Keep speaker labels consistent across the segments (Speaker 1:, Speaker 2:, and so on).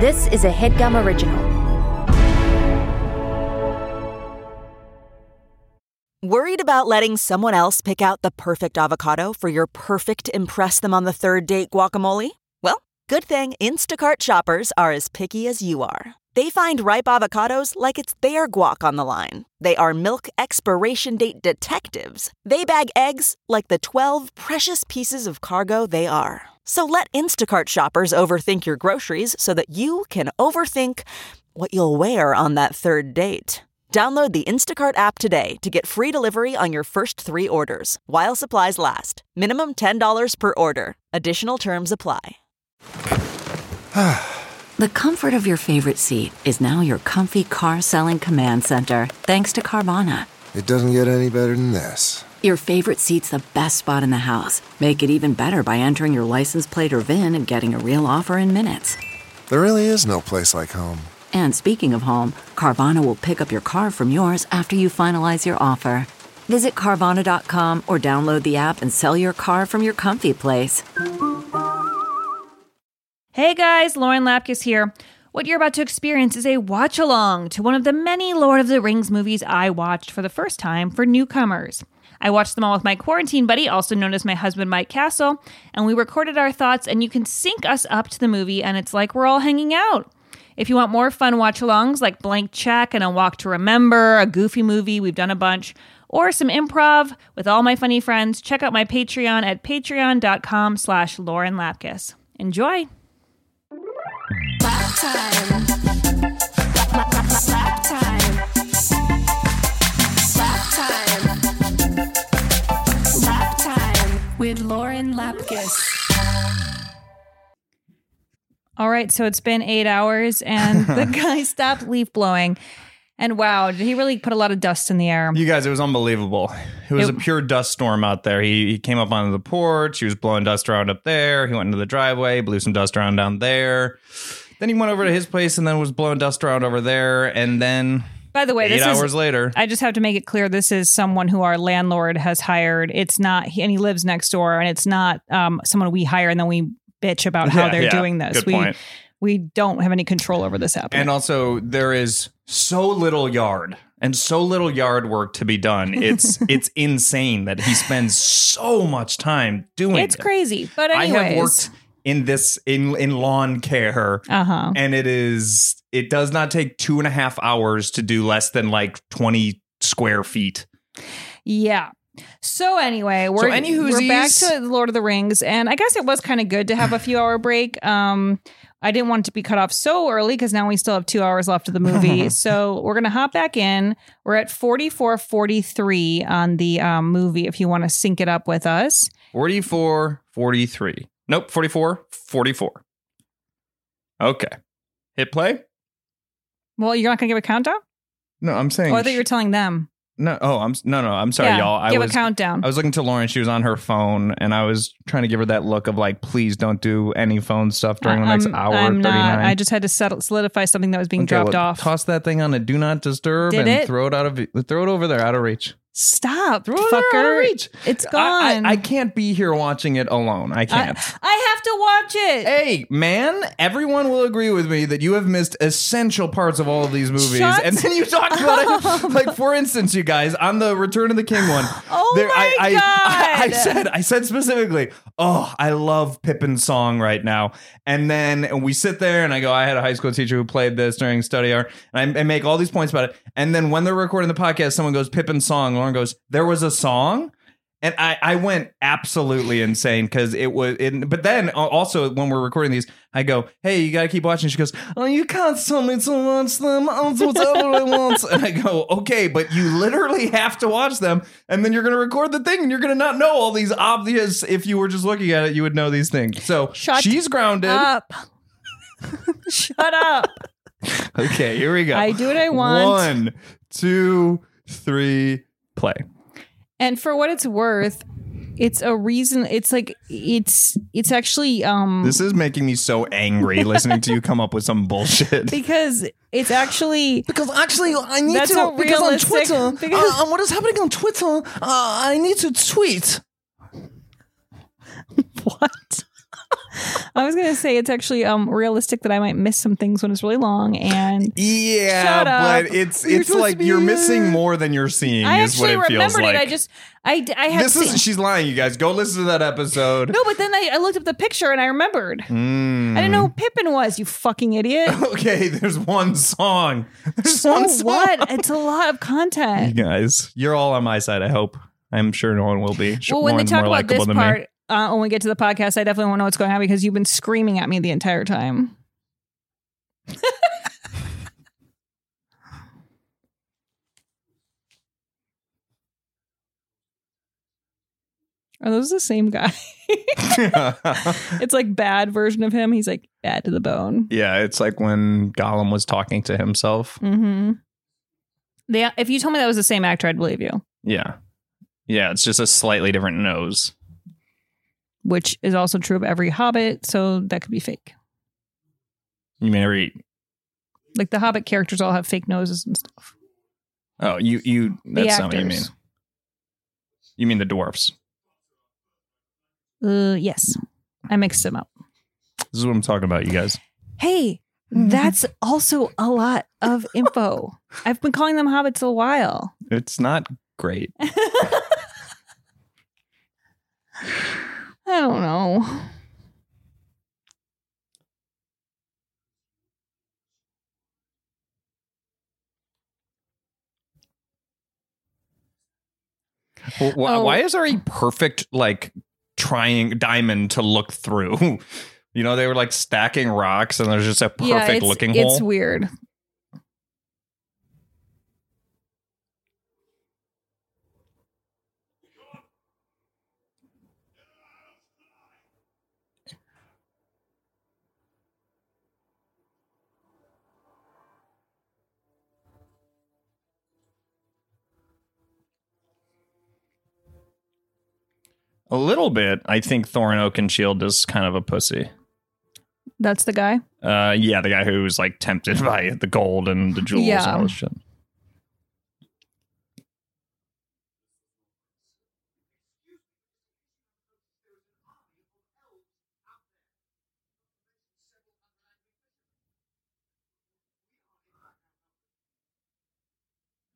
Speaker 1: This is a headgum original.
Speaker 2: Worried about letting someone else pick out the perfect avocado for your perfect Impress Them on the Third Date guacamole? Well, good thing Instacart shoppers are as picky as you are. They find ripe avocados like it's their guac on the line. They are milk expiration date detectives. They bag eggs like the 12 precious pieces of cargo they are. So let Instacart shoppers overthink your groceries so that you can overthink what you'll wear on that third date. Download the Instacart app today to get free delivery on your first three orders while supplies last. Minimum $10 per order. Additional terms apply.
Speaker 3: The comfort of your favorite seat is now your comfy car selling command center, thanks to Carvana.
Speaker 4: It doesn't get any better than this.
Speaker 3: Your favorite seat's the best spot in the house. Make it even better by entering your license plate or VIN and getting a real offer in minutes.
Speaker 4: There really is no place like home.
Speaker 3: And speaking of home, Carvana will pick up your car from yours after you finalize your offer. Visit Carvana.com or download the app and sell your car from your comfy place.
Speaker 5: Hey guys, Lauren Lapkus here. What you're about to experience is a watch along to one of the many Lord of the Rings movies I watched for the first time for newcomers. I watched them all with my quarantine buddy, also known as my husband Mike Castle, and we recorded our thoughts, and you can sync us up to the movie, and it's like we're all hanging out. If you want more fun watch alongs like Blank Check and A Walk to Remember, a goofy movie, we've done a bunch, or some improv with all my funny friends, check out my Patreon at patreon.com slash Lauren Lapkus. Enjoy!
Speaker 6: With Lauren Lapkus.
Speaker 5: All right, so it's been eight hours, and the guy stopped leaf blowing. And wow, did he really put a lot of dust in the air?
Speaker 7: You guys, it was unbelievable. It was
Speaker 5: It-
Speaker 7: a pure dust storm out there. He, he came up onto the porch. He was blowing dust around up there. He went into the driveway, blew some dust around down there. Then he went over to his place and then was blowing dust around over there. And then
Speaker 5: By the way,
Speaker 7: eight
Speaker 5: this
Speaker 7: hours
Speaker 5: is.
Speaker 7: later,
Speaker 5: I just have to make it clear this is someone who our landlord has hired. It's not, and he lives next door, and it's not um, someone we hire and then we bitch about how
Speaker 7: Yeah,
Speaker 5: they're
Speaker 7: yeah,
Speaker 5: doing this. we
Speaker 7: point.
Speaker 5: we don't have any control over this happening.
Speaker 7: and also there is so little yard and so little yard work to be done. It's it's insane that he spends so much time doing.
Speaker 5: it's
Speaker 7: that.
Speaker 5: crazy, but
Speaker 7: I
Speaker 5: anyways,
Speaker 7: have worked in this in in lawn care
Speaker 5: Uh huh.
Speaker 7: and it is it does not take two and a half hours to do less than like 20 square feet
Speaker 5: Yeah. So anyway, we're so
Speaker 7: any
Speaker 5: we're back to Lord of the Rings, and I guess it was kind of good to have a few hour break. Um, I didn't want it to be cut off so early because now we still have two hours left of the movie. so we're gonna hop back in. We're at forty four forty three on the um, movie. If you want to sync it up with us,
Speaker 7: 44 43 nope 44 44 okay hit play
Speaker 5: well, you're not gonna give a countdown.
Speaker 7: no i'm saying
Speaker 5: Oh, I thought you were telling them.
Speaker 7: no oh i'm no no i'm sorry
Speaker 5: yeah,
Speaker 7: y'all i
Speaker 5: give
Speaker 7: was
Speaker 5: a countdown.
Speaker 7: I was looking to Lauren. She was on her phone, and I was trying to give her that look of like, please don't do any phone stuff during the next
Speaker 5: I'm-
Speaker 7: hour.
Speaker 5: I'm
Speaker 7: 39.
Speaker 5: not. I just had to settle, solidify something that was being
Speaker 7: Okay,
Speaker 5: dropped
Speaker 7: well,
Speaker 5: off.
Speaker 7: Toss that thing on a do not disturb
Speaker 5: Did
Speaker 7: and
Speaker 5: it?
Speaker 7: throw it out of throw it over there, out of reach.
Speaker 5: Stop,
Speaker 7: Throw it there, out of reach.
Speaker 5: It's
Speaker 7: I-
Speaker 5: gone.
Speaker 7: I, I can't be here watching it alone. I
Speaker 5: I,
Speaker 7: can't.
Speaker 5: I have to watch it.
Speaker 7: Hey, man, everyone will agree with me that you have missed essential parts of all of these movies.
Speaker 5: Shut
Speaker 7: and then you talk about it. Like, for instance, you guys, on the Return of the King one.
Speaker 5: Oh my
Speaker 7: I, I,
Speaker 5: God.
Speaker 7: I, I said, I said specifically, oh, I love Pippin's song right now. And then we sit there and I go, I had a high school teacher who played this during study hour. And I, I make all these points about it. And then when they're recording the podcast, someone goes, Pippin's song. Lauren goes, there was a song? And I, I went absolutely insane because it was. It, but then also when we're recording these, I go, "Hey, you got to keep watching." She goes, "Oh, you can't tell me to watch them. I'll do whatever I want." And I go, "Okay, but you literally have to watch them, and then you're going to record the thing, and you're going to not know all these obvious. If you were just looking at it, you would know these things. So
Speaker 5: Shut
Speaker 7: she's grounded.
Speaker 5: up. Shut up.
Speaker 7: Okay, here we go.
Speaker 5: I do what I want.
Speaker 7: One, two, three, play.
Speaker 5: And for what it's worth, it's a reason it's like it's it's actually um
Speaker 7: This is making me so angry listening to you come up with some bullshit.
Speaker 5: because it's actually
Speaker 8: Because actually, I need
Speaker 5: That's
Speaker 8: to.
Speaker 5: a
Speaker 8: because on
Speaker 5: realistic-
Speaker 8: Twitter,
Speaker 5: because-
Speaker 8: uh, uh, what is happening on Twitter? Uh, I need to tweet.
Speaker 5: what? I was gonna say it's actually um realistic that I might miss some things when it's really long, and
Speaker 7: Yeah, but it's it's like you're missing more than you're seeing.
Speaker 5: I
Speaker 7: is what
Speaker 5: actually
Speaker 7: it feels
Speaker 5: remembered
Speaker 7: like.
Speaker 5: it. I just I I had
Speaker 7: this is she's lying, you guys. Go listen to that episode.
Speaker 5: no, but then I, I looked up the picture and I remembered.
Speaker 7: Mm.
Speaker 5: I didn't know who Pippin was. You fucking idiot.
Speaker 7: Okay, there's one song. There's
Speaker 5: so
Speaker 7: one song.
Speaker 5: what? It's a lot of content.
Speaker 7: You guys, you're all on my side. I hope. I'm sure no one will be.
Speaker 5: Well, when they talk about this part, uh, when we get to the podcast, I definitely want to know what's going on because you've been screaming at me the entire time. Are those the same guy? it's like bad version of him. He's like bad to the bone.
Speaker 7: yeah, it's like when Gollum was talking to himself.
Speaker 5: Mm-hmm. They, if you told me that was the same actor, I'd believe you.
Speaker 7: Yeah, yeah, it's just a slightly different nose.
Speaker 5: Which is also true of every Hobbit, so that could be fake.
Speaker 7: You mean every?
Speaker 5: Like the Hobbit characters all have fake noses and stuff.
Speaker 7: Oh, you you that's not what you mean. You mean the dwarfs?
Speaker 5: Uh, yes, I mixed them up.
Speaker 7: This is what I'm talking about, you guys.
Speaker 5: Hey, that's also a lot of info. I've been calling them hobbits a while.
Speaker 7: It's not great.
Speaker 5: I don't know.
Speaker 7: Well, wh-
Speaker 5: Oh.
Speaker 7: Why is there a perfect like trying diamond to look through? You know, they were like stacking rocks, and there's just a perfect
Speaker 5: yeah, it's,
Speaker 7: looking
Speaker 5: it's
Speaker 7: hole.
Speaker 5: It's weird.
Speaker 7: A little bit. I think Thorin Oakenshield is kind of a pussy.
Speaker 5: That's the guy.
Speaker 7: Uh, yeah, the guy who was like tempted by the gold and the jewels
Speaker 5: Yeah.
Speaker 7: and all this shit.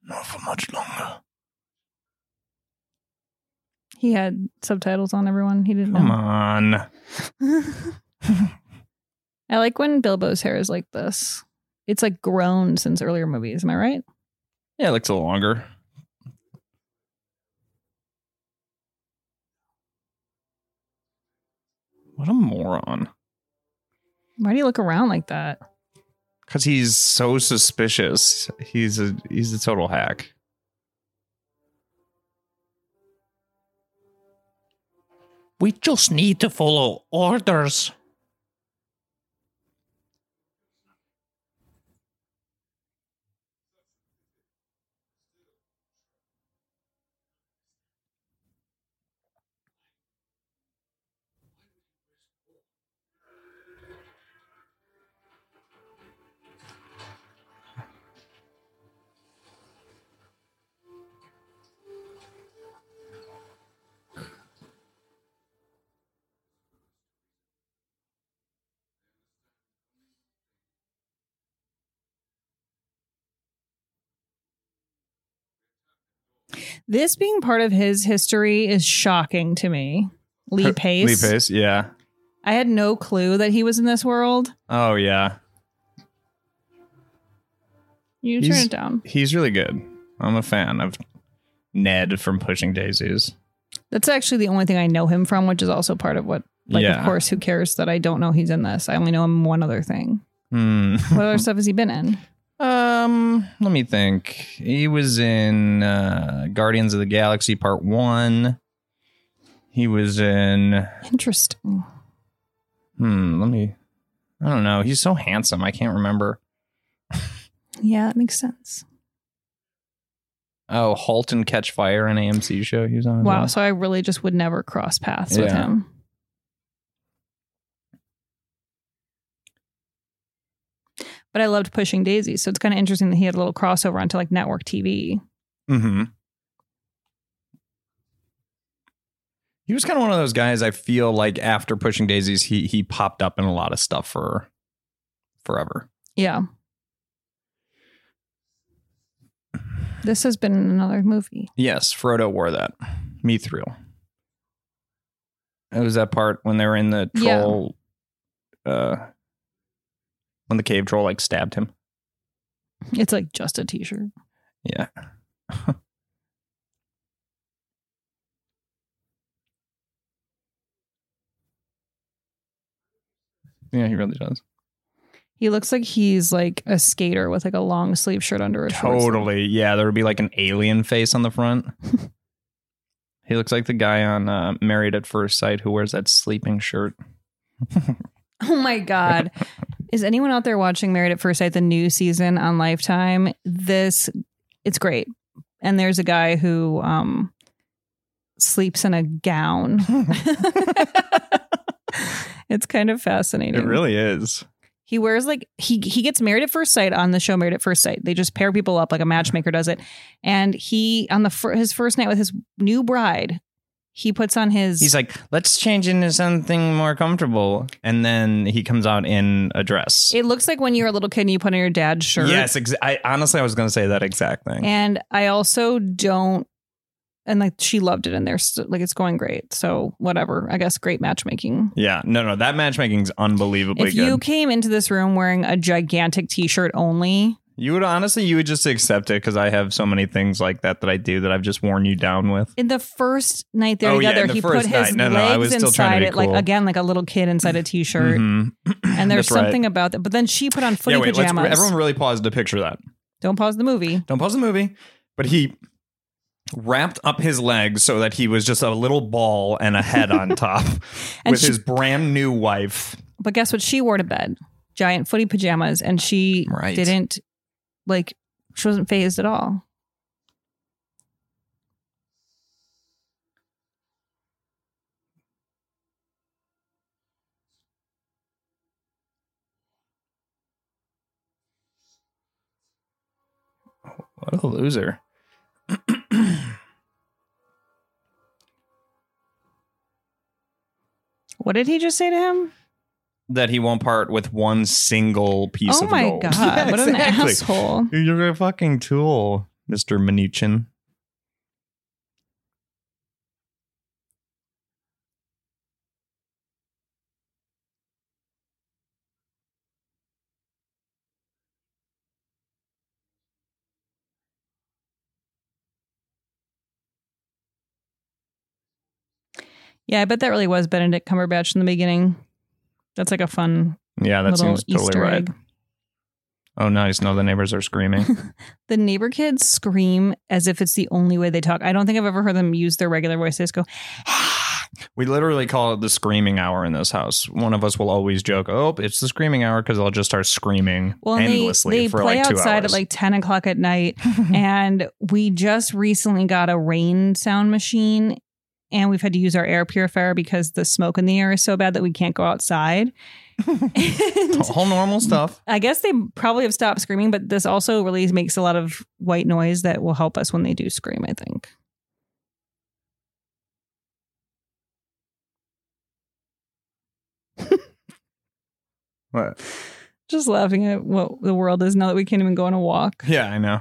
Speaker 7: Not for much longer.
Speaker 5: He had subtitles on everyone. He didn't
Speaker 7: Come
Speaker 5: know.
Speaker 7: on.
Speaker 5: I like when Bilbo's hair is like this. It's like grown since earlier movies. Am I right?
Speaker 7: Yeah, it looks a little longer. What a moron.
Speaker 5: Why do you look around like that?
Speaker 7: Because he's so suspicious. He's a he's a total hack.
Speaker 8: We just need to follow orders.
Speaker 5: This being part of his history is shocking to me. Lee Pace.
Speaker 7: Lee Pace, yeah.
Speaker 5: I had no clue that he was in this world.
Speaker 7: Oh yeah.
Speaker 5: You
Speaker 7: He's-
Speaker 5: turn it down.
Speaker 7: He's really good. I'm a fan of Ned from Pushing Daisies.
Speaker 5: That's actually the only thing I know him from, which is also part of what. Like,
Speaker 7: Yeah.
Speaker 5: of course, who cares that I don't know he's in this? I only know him one other thing.
Speaker 7: Hmm.
Speaker 5: What other stuff has he been in?
Speaker 7: Um, let me think. He was in uh, Guardians of the Galaxy Part One. He was in.
Speaker 5: Interesting.
Speaker 7: Hmm. Let me. I don't know. He's so handsome. I can't remember.
Speaker 5: Yeah, that makes sense.
Speaker 7: Oh, Halt and Catch Fire, an AMC show. He was on.
Speaker 5: Wow.
Speaker 7: well.
Speaker 5: So I really just would never cross paths with him. But I loved Pushing Daisies, so it's kind of interesting that he had a little crossover onto like network TV.
Speaker 7: Mm-hmm. He was kind of one of those guys. I feel like after pushing daisies, he he popped up in a lot of stuff for forever.
Speaker 5: Yeah. This has been another movie.
Speaker 7: Yes, Frodo wore that. Mithril. It was that part when they were in the
Speaker 5: Yeah.
Speaker 7: troll. Uh, when the cave troll like stabbed him.
Speaker 5: It's like just a t-shirt.
Speaker 7: Yeah. yeah, he really does.
Speaker 5: He looks like he's like a skater with like a long sleeve shirt under a.
Speaker 7: Totally. Yeah, there would be like an alien face on the front. he looks like the guy on uh, Married at First Sight who wears that sleeping shirt.
Speaker 5: Oh my god. Is anyone out there watching Married at First Sight the new season on Lifetime? This it's great. And there's a guy who um sleeps in a gown. it's kind of fascinating.
Speaker 7: It really is.
Speaker 5: He wears like he he gets married at first sight on the show Married at First Sight. They just pair people up like a matchmaker does it. And he on the fir- his first night with his new bride, he puts on his
Speaker 7: He's like, let's change into something more comfortable. And then he comes out in a dress.
Speaker 5: It looks like when you're a little kid and you put on your dad's shirt.
Speaker 7: Yes, exa- I honestly I was going to say that exact thing.
Speaker 5: And I also don't, and like she loved it, and there's like it's going great. So whatever, I guess great matchmaking.
Speaker 7: yeah, no, no, that matchmaking's unbelievably
Speaker 5: If
Speaker 7: good.
Speaker 5: you came into this room wearing a gigantic T-shirt only,
Speaker 7: You would honestly, you would just accept it because I have so many things like that that I do that I've just worn you down with.
Speaker 5: in the first night they're
Speaker 7: Oh, yeah,
Speaker 5: together,
Speaker 7: the
Speaker 5: he put
Speaker 7: first
Speaker 5: his
Speaker 7: night. No, no, I was
Speaker 5: legs
Speaker 7: still trying to
Speaker 5: inside it, like again, like a little kid inside a T-shirt.
Speaker 7: Mhm.
Speaker 5: And there's
Speaker 7: That's right.
Speaker 5: something about that. But then she put on footy
Speaker 7: yeah, wait,
Speaker 5: pajamas.
Speaker 7: everyone really paused to picture that.
Speaker 5: Don't pause the movie.
Speaker 7: Don't pause the movie. But he wrapped up his legs so that he was just a little ball and a head on top
Speaker 5: And
Speaker 7: with
Speaker 5: she-
Speaker 7: his brand new wife.
Speaker 5: But guess what? She wore to bed giant footy pajamas, and she
Speaker 7: Right.
Speaker 5: didn't like. She wasn't phased at all.
Speaker 7: What a loser.
Speaker 5: What did he just say to him?
Speaker 7: That he won't part with one single piece
Speaker 5: oh
Speaker 7: of
Speaker 5: my god!
Speaker 7: Yeah,
Speaker 5: what an
Speaker 7: exactly.
Speaker 5: asshole!
Speaker 7: You're a fucking tool, Mr. Mnuchin.
Speaker 5: Yeah, I bet that really was Benedict Cumberbatch in the beginning. That's like a fun
Speaker 7: Yeah, that seems totally
Speaker 5: Easter
Speaker 7: right.
Speaker 5: egg.
Speaker 7: Oh, nice. No, the neighbors are screaming.
Speaker 5: The neighbor kids scream as if it's the only way they talk. I don't think I've ever heard them use their regular voices. Go, ah!
Speaker 7: we literally call it the screaming hour in this house. One of us will always joke, "Oh, it's the screaming hour," because they'll just start screaming
Speaker 5: well, and they,
Speaker 7: endlessly
Speaker 5: they
Speaker 7: for
Speaker 5: play
Speaker 7: like two
Speaker 5: outside
Speaker 7: hours.
Speaker 5: at like 10 o'clock at night. and we just recently got a rain sound machine and we've had to use our air purifier because the smoke in the air is so bad that we can't go outside.
Speaker 7: Whole normal stuff.
Speaker 5: I guess they probably have stopped screaming, but this also really makes a lot of white noise that will help us when they do scream, I think.
Speaker 7: What?
Speaker 5: Just laughing at what the world is now that we can't even go on a walk.
Speaker 7: Yeah, I know.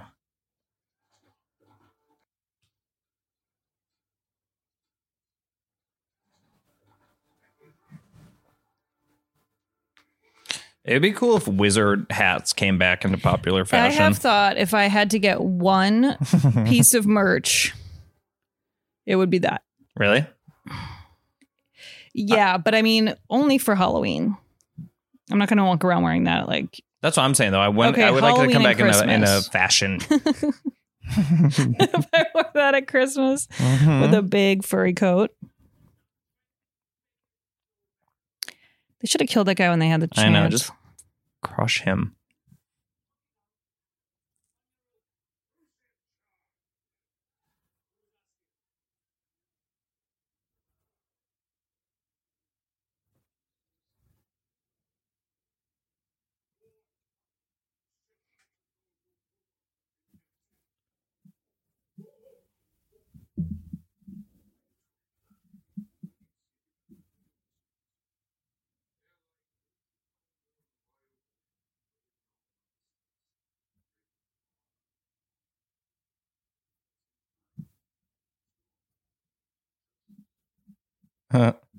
Speaker 7: It'd be cool if wizard hats came back into popular fashion.
Speaker 5: I have thought if I had to get one piece of merch, it would be that.
Speaker 7: really?
Speaker 5: Yeah, but I mean, only for Halloween. I'm not going to walk around wearing that. Like,
Speaker 7: That's what I'm saying, though. I, want,
Speaker 5: Okay,
Speaker 7: I would like to come back in a, in a fashion.
Speaker 5: if I wore that at Christmas
Speaker 7: Mhm.
Speaker 5: with a big furry coat. They should have killed that guy when they had the chance.
Speaker 7: I know, just crush him. Huh.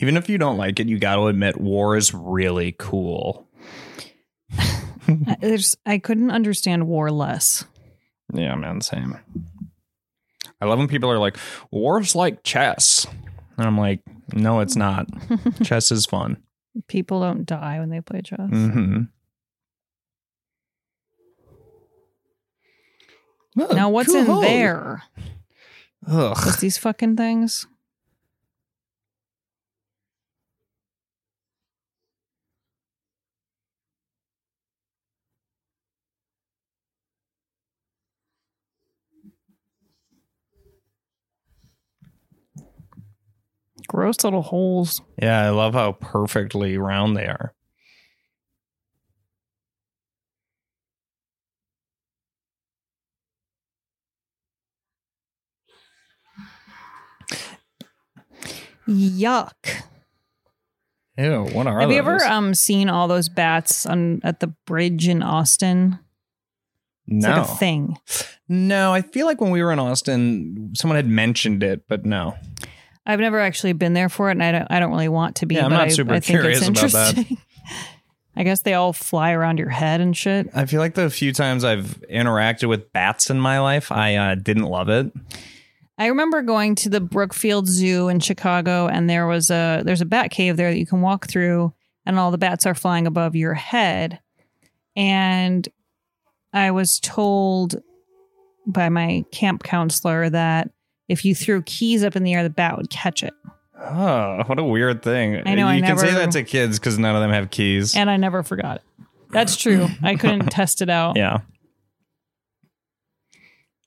Speaker 7: Even if you don't like it, you got to admit war is really cool.
Speaker 5: I- There's, I couldn't understand war less.
Speaker 7: Yeah, man, same. I love when people are like, war's like chess. And I'm like, no, it's not. chess is fun.
Speaker 5: People don't die when they play chess.
Speaker 7: Mm-hmm.
Speaker 5: Now, what's in there?
Speaker 7: Ugh.
Speaker 5: What's these fucking things? Gross little holes.
Speaker 7: Yeah, I love how perfectly round they are.
Speaker 5: Yuck.
Speaker 7: Ew, what are
Speaker 5: Have you ever um seen all those bats on at the bridge in Austin? It's
Speaker 7: no.
Speaker 5: like a thing.
Speaker 7: No, I feel like when we were in Austin, someone had mentioned it, but no.
Speaker 5: I've never actually been there for it, and I don't. I don't really want to be.
Speaker 7: Yeah, I'm
Speaker 5: but
Speaker 7: not
Speaker 5: I,
Speaker 7: super
Speaker 5: I think
Speaker 7: curious
Speaker 5: it's
Speaker 7: about that.
Speaker 5: interesting. I guess they all fly around your head and shit.
Speaker 7: I feel like the few times I've interacted with bats in my life, I uh, didn't love it.
Speaker 5: I remember going to the Brookfield Zoo in Chicago, and there was a there's a bat cave there that you can walk through, and all the bats are flying above your head. And I was told by my camp counselor that if you threw keys up in the air, the bat would catch it.
Speaker 7: Oh, what a weird thing.
Speaker 5: I know,
Speaker 7: You
Speaker 5: I
Speaker 7: can say that to kids because none of them have keys.
Speaker 5: And I never forgot it. That's true. I couldn't test it out.
Speaker 7: yeah.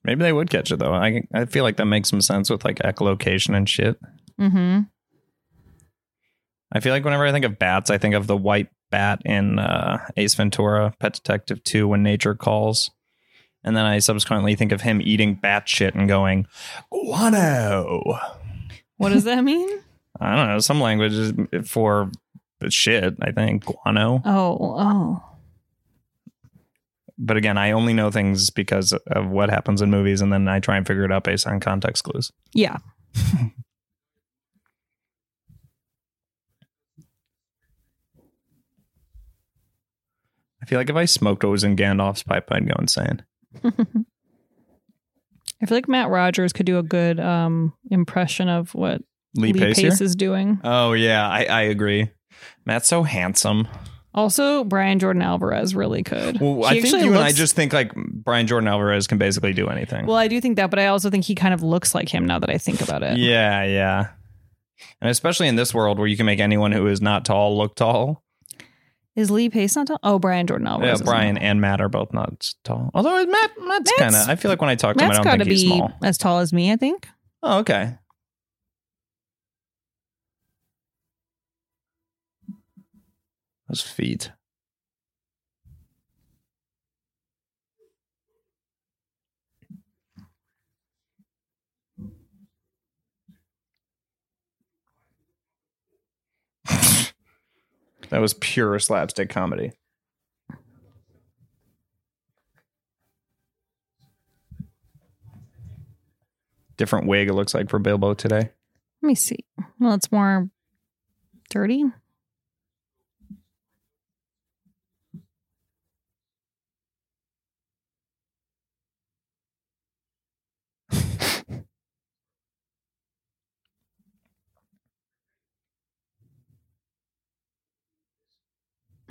Speaker 7: Maybe they would catch it though. I I feel like that makes some sense with like echolocation and shit.
Speaker 5: Mm-hmm.
Speaker 7: I feel like whenever I think of bats, I think of the white bat in uh, Ace Ventura, Pet Detective 2, when nature calls. And then I subsequently think of him eating bat shit and going, guano.
Speaker 5: What does that mean?
Speaker 7: I don't know, some languages for shit, I think, guano.
Speaker 5: Oh, oh.
Speaker 7: But again, I only know things because of what happens in movies, and then I try and figure it out based on context clues.
Speaker 5: Yeah.
Speaker 7: I feel like if I smoked what was in Gandalf's pipe, I'd go insane.
Speaker 5: I feel like Matt Rogers could do a good um impression of what
Speaker 7: Lee,
Speaker 5: Lee,
Speaker 7: Pace,
Speaker 5: Pace, is doing.
Speaker 7: Oh yeah, I, I agree. Matt's so handsome.
Speaker 5: Also, Brian Jordan Alvarez really could.
Speaker 7: Well,
Speaker 5: He
Speaker 7: I think you and I just think like Brian Jordan Alvarez can basically do anything.
Speaker 5: Well, I do think that, but I also think he kind of looks like him now that I think about it.
Speaker 7: yeah, yeah. And especially in this world where you can make anyone who is not tall look tall.
Speaker 5: Is Lee Pace not tall? Oh, Brian Jordan
Speaker 7: Yeah,
Speaker 5: Alvarez. is
Speaker 7: Brian
Speaker 5: not.
Speaker 7: and Matt are both not tall. Although Matt, Matt's
Speaker 5: Matt's-
Speaker 7: kind of. I feel like when I talk to him, I don't
Speaker 5: got to
Speaker 7: think he's
Speaker 5: be
Speaker 7: small.
Speaker 5: as tall as me. I think.
Speaker 7: Oh, okay. Those feet. That was pure slapstick comedy. Different wig it looks like for Bilbo today.
Speaker 5: Let me see. Well, it's more dirty.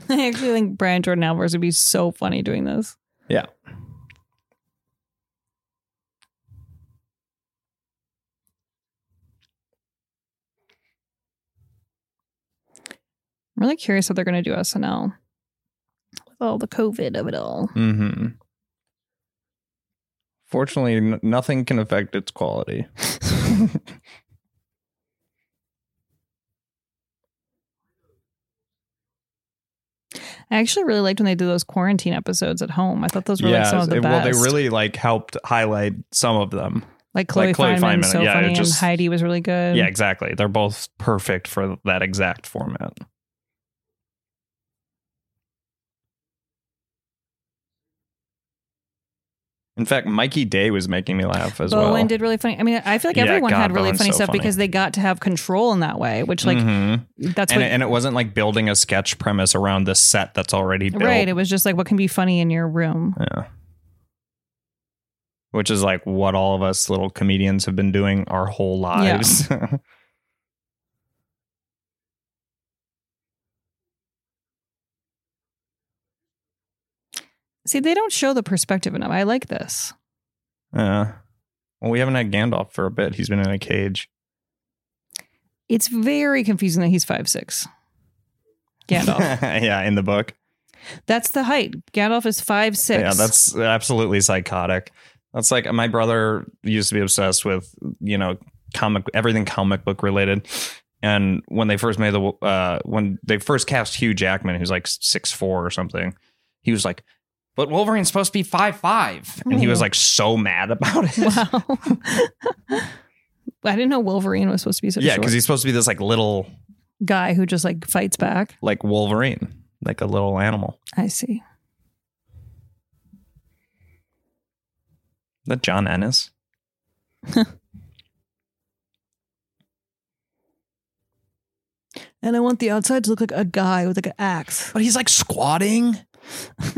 Speaker 5: I actually think Brian Jordan Alvarez would be so funny doing this.
Speaker 7: Yeah.
Speaker 5: I'm really curious how they're going to do SNL with all the COVID of it all.
Speaker 7: Mm-hmm. Fortunately, n- nothing can affect its quality.
Speaker 5: I actually really liked when they did those quarantine episodes at home. I thought those were like some of the
Speaker 7: it-
Speaker 5: best.
Speaker 7: well, they really like helped highlight some of them.
Speaker 5: like Chloe,
Speaker 7: like Chloe
Speaker 5: Fineman,
Speaker 7: Fineman,
Speaker 5: so
Speaker 7: yeah,
Speaker 5: funny,
Speaker 7: just-
Speaker 5: and Heidi was really good.
Speaker 7: Yeah, exactly. They're both perfect for that exact format. In fact, Mikey Day was making me laugh as
Speaker 5: Bowen
Speaker 7: well.
Speaker 5: did really funny. I mean, I feel like
Speaker 7: Yeah,
Speaker 5: everyone
Speaker 7: God,
Speaker 5: had really
Speaker 7: Bowen's
Speaker 5: funny
Speaker 7: so
Speaker 5: stuff
Speaker 7: funny.
Speaker 5: because they got to have control in that way, which like
Speaker 7: Mhm.
Speaker 5: that's
Speaker 7: and,
Speaker 5: what
Speaker 7: it, and it wasn't like building a sketch premise around this set that's already built.
Speaker 5: right. It was just like what can be funny in your room.
Speaker 7: Yeah. Which is like what all of us little comedians have been doing our whole lives.
Speaker 5: See, they don't show the perspective enough. I like this.
Speaker 7: yeah. Well, we haven't had Gandalf for a bit. He's been in a cage.
Speaker 5: It's very confusing that he's five six. Gandalf.
Speaker 7: yeah, in the book.
Speaker 5: that's the height. Gandalf is five six.
Speaker 7: Yeah, that's absolutely psychotic. That's like my brother used to be obsessed with, you know, comic everything comic book related. And when they first made the uh when they first cast Hugh Jackman, who's like six four or something, he was like, But Wolverine's supposed to be five five. And he was
Speaker 5: Hmm.
Speaker 7: like so mad about it.
Speaker 5: wow. I didn't know Wolverine was supposed to be such
Speaker 7: yeah, because he's supposed to be this like little
Speaker 5: guy who just like fights back.
Speaker 7: like Wolverine, like a little animal.
Speaker 5: I see.
Speaker 7: That John Ennis?
Speaker 5: And I want the outside to look like a guy with like an axe.
Speaker 7: But he's like squatting.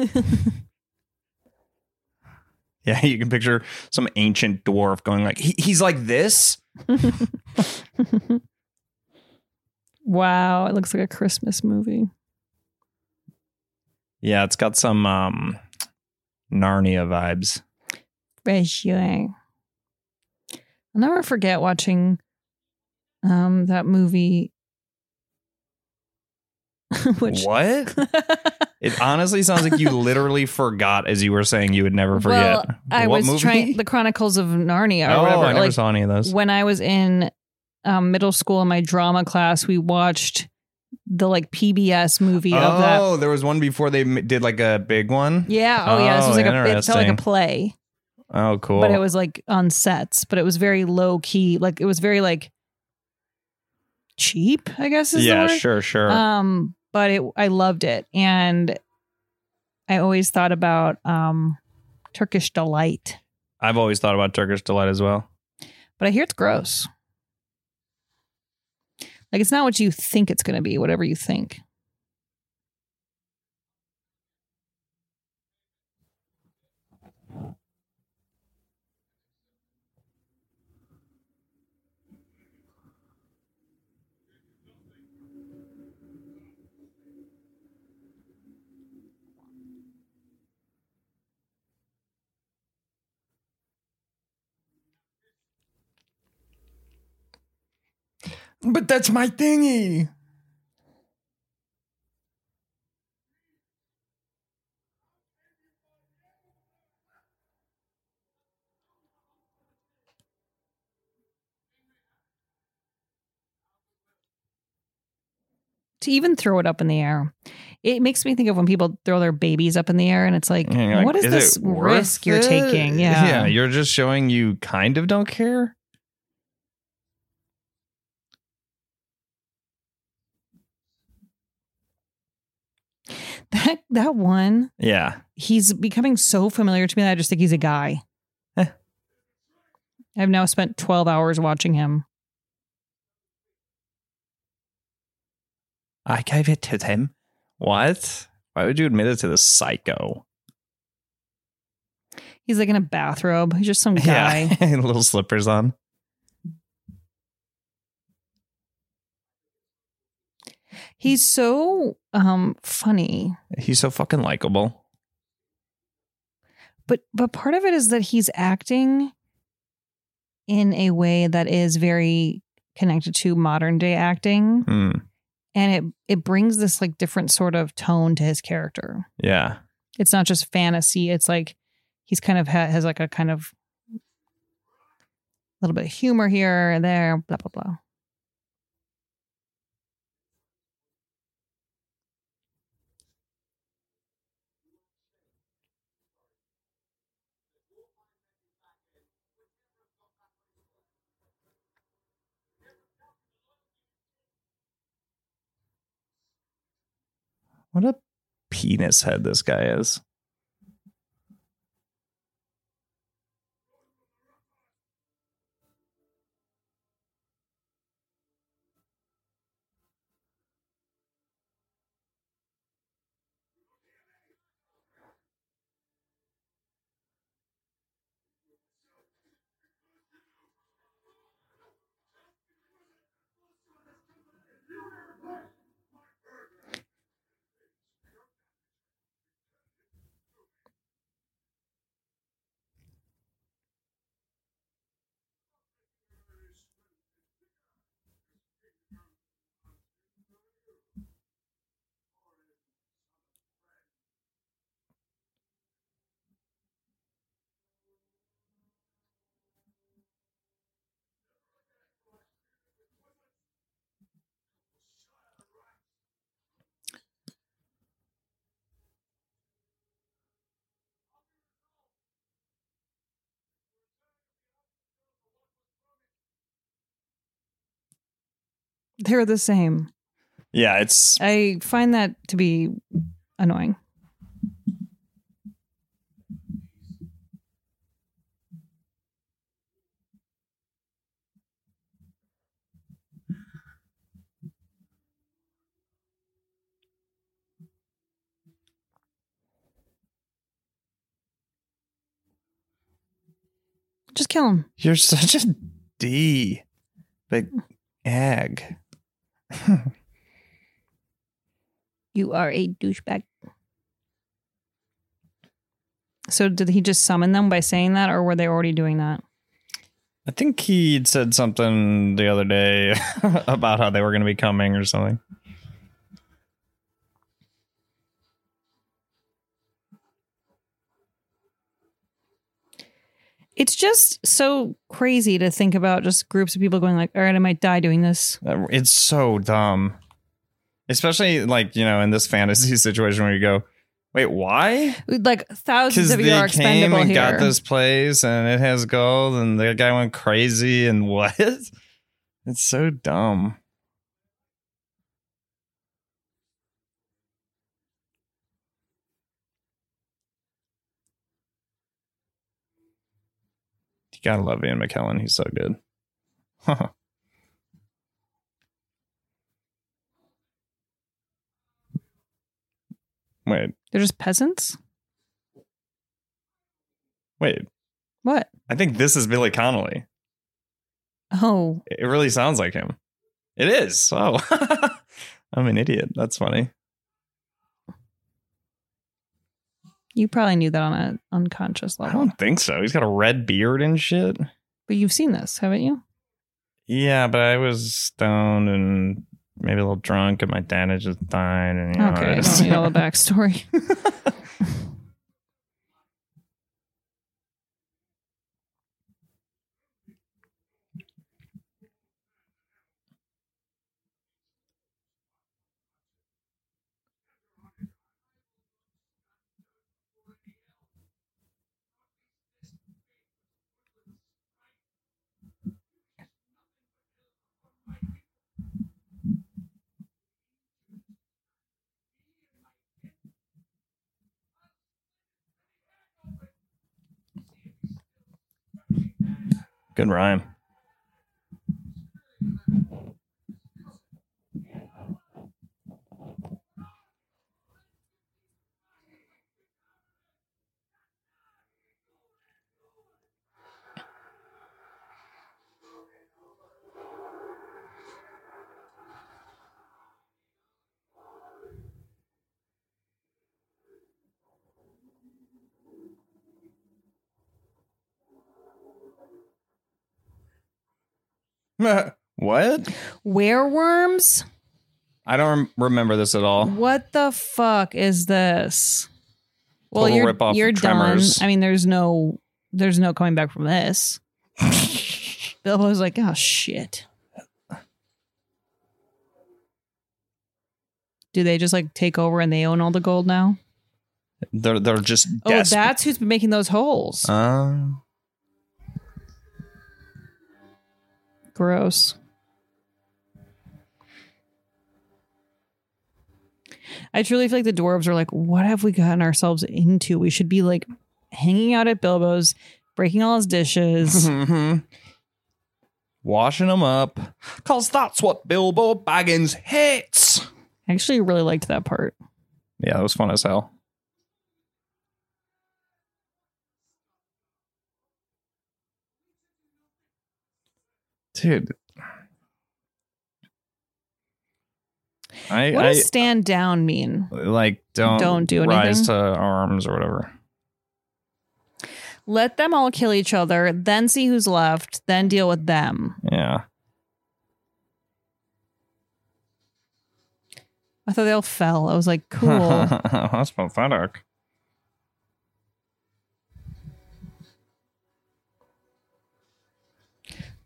Speaker 7: Yeah, you can picture some ancient dwarf going like he, he's like this.
Speaker 5: wow, it looks like a Christmas movie.
Speaker 7: Yeah, it's got some um Narnia vibes.
Speaker 5: For sure. I'll never forget watching um that movie. Which
Speaker 7: What? It honestly sounds like you literally forgot as you were saying you would never forget.
Speaker 5: Well, I
Speaker 7: What
Speaker 5: was
Speaker 7: movie?
Speaker 5: trying the Chronicles of Narnia or
Speaker 7: oh,
Speaker 5: whatever.
Speaker 7: I never
Speaker 5: like,
Speaker 7: saw any of those.
Speaker 5: when I was in um, middle school in my drama class, we watched the like PBS movie of that.
Speaker 7: Oh, there was one before they did like a big one.
Speaker 5: Yeah. Oh, yeah. This was
Speaker 7: Oh,
Speaker 5: like a it felt like a play,
Speaker 7: Oh, cool.
Speaker 5: but it was like on sets, but it was very low key. Like it was very like cheap, I guess is the
Speaker 7: yeah, sure, sure.
Speaker 5: Um, but it I loved it. And I always thought about um Turkish delight.
Speaker 7: I've always thought about Turkish delight as well.
Speaker 5: But I hear it's gross. Like it's not what you think it's gonna be, whatever you think.
Speaker 7: But that's my thingy.
Speaker 5: To even throw it up in the air. It makes me think of when people throw their babies up in the air and it's like,
Speaker 7: And like,
Speaker 5: what is,
Speaker 7: it
Speaker 5: this
Speaker 7: worth
Speaker 5: risk you're
Speaker 7: it?
Speaker 5: taking? Yeah.
Speaker 7: Yeah, you're just showing you kind of don't care.
Speaker 5: That that one,
Speaker 7: Yeah.
Speaker 5: he's becoming so familiar to me that I just think he's a guy.
Speaker 7: Eh.
Speaker 5: I've now spent 12 hours watching him.
Speaker 7: I gave it to him. What? Why would you admit it to the psycho?
Speaker 5: He's like in a bathrobe. He's just some guy.
Speaker 7: Yeah. Little slippers on.
Speaker 5: He's so um funny.
Speaker 7: He's so fucking likable.
Speaker 5: But but part of it is that he's acting in a way that is very connected to modern day acting
Speaker 7: Hmm.
Speaker 5: and it it brings this like different sort of tone to his character.
Speaker 7: Yeah.
Speaker 5: It's not just fantasy, it's like he's kind of ha- has like a kind of little bit of humor here and there, blah, blah, blah.
Speaker 7: What a penis head this guy is.
Speaker 5: They're the same.
Speaker 7: Yeah, it's
Speaker 5: I find that to be annoying. Just kill him.
Speaker 7: you're such a D. Big egg.
Speaker 5: You are a douchebag. So did he just summon them by saying that, or were they already doing that?
Speaker 7: I think he'd said something the other day about how they were going to be coming or something.
Speaker 5: It's just so crazy to think about just groups of people going like, "All right, I might die doing this."
Speaker 7: Uh, It's so dumb. Especially like, you know, in this fantasy situation where you go, wait, why?
Speaker 5: Like thousands of you are
Speaker 7: came
Speaker 5: expendable
Speaker 7: and
Speaker 5: here.
Speaker 7: got this place and it has gold and the guy went crazy and what? It's so dumb. You gotta love Ian McKellen. He's so good. wait,
Speaker 5: They're just peasants.
Speaker 7: wait.
Speaker 5: What?
Speaker 7: I think this is Billy Connolly.
Speaker 5: Oh,
Speaker 7: It really sounds like him. It is. Oh, I'm an idiot. That's funny.
Speaker 5: You probably knew that on an unconscious level.
Speaker 7: I don't think so. He's got a red beard and shit.
Speaker 5: But you've seen this, haven't you?
Speaker 7: Yeah, but I was stoned and maybe a little drunk, and my dad had just died. And you know,
Speaker 5: okay, I don't need all the backstory.
Speaker 7: Good rhyme. what?
Speaker 5: Wereworms?
Speaker 7: I don't rem- remember this at all.
Speaker 5: What the fuck is this? Well,
Speaker 7: Total
Speaker 5: you're
Speaker 7: ripoff of
Speaker 5: you're done. I mean, there's no there's no coming back from this. Bilbo's like, oh shit. Do they just like take over and they own all the gold now?
Speaker 7: They're they're just
Speaker 5: Oh,
Speaker 7: desperate.
Speaker 5: that's who's been making those holes.
Speaker 7: Uh,
Speaker 5: Gross. I truly feel like the dwarves are like, what have we gotten ourselves into? We should be like hanging out at Bilbo's, breaking all his dishes.
Speaker 7: Washing them up, cause that's what Bilbo Baggins hates.
Speaker 5: I actually really liked that part.
Speaker 7: Yeah, that was fun as hell. Dude. I,
Speaker 5: What
Speaker 7: I
Speaker 5: does stand down mean?
Speaker 7: like don't
Speaker 5: Don't do anything.
Speaker 7: rise to arms or whatever.
Speaker 5: Let them all kill each other, then see who's left, then deal with them.
Speaker 7: Yeah.
Speaker 5: I thought they all fell. I was like, cool.
Speaker 7: That's pathetic.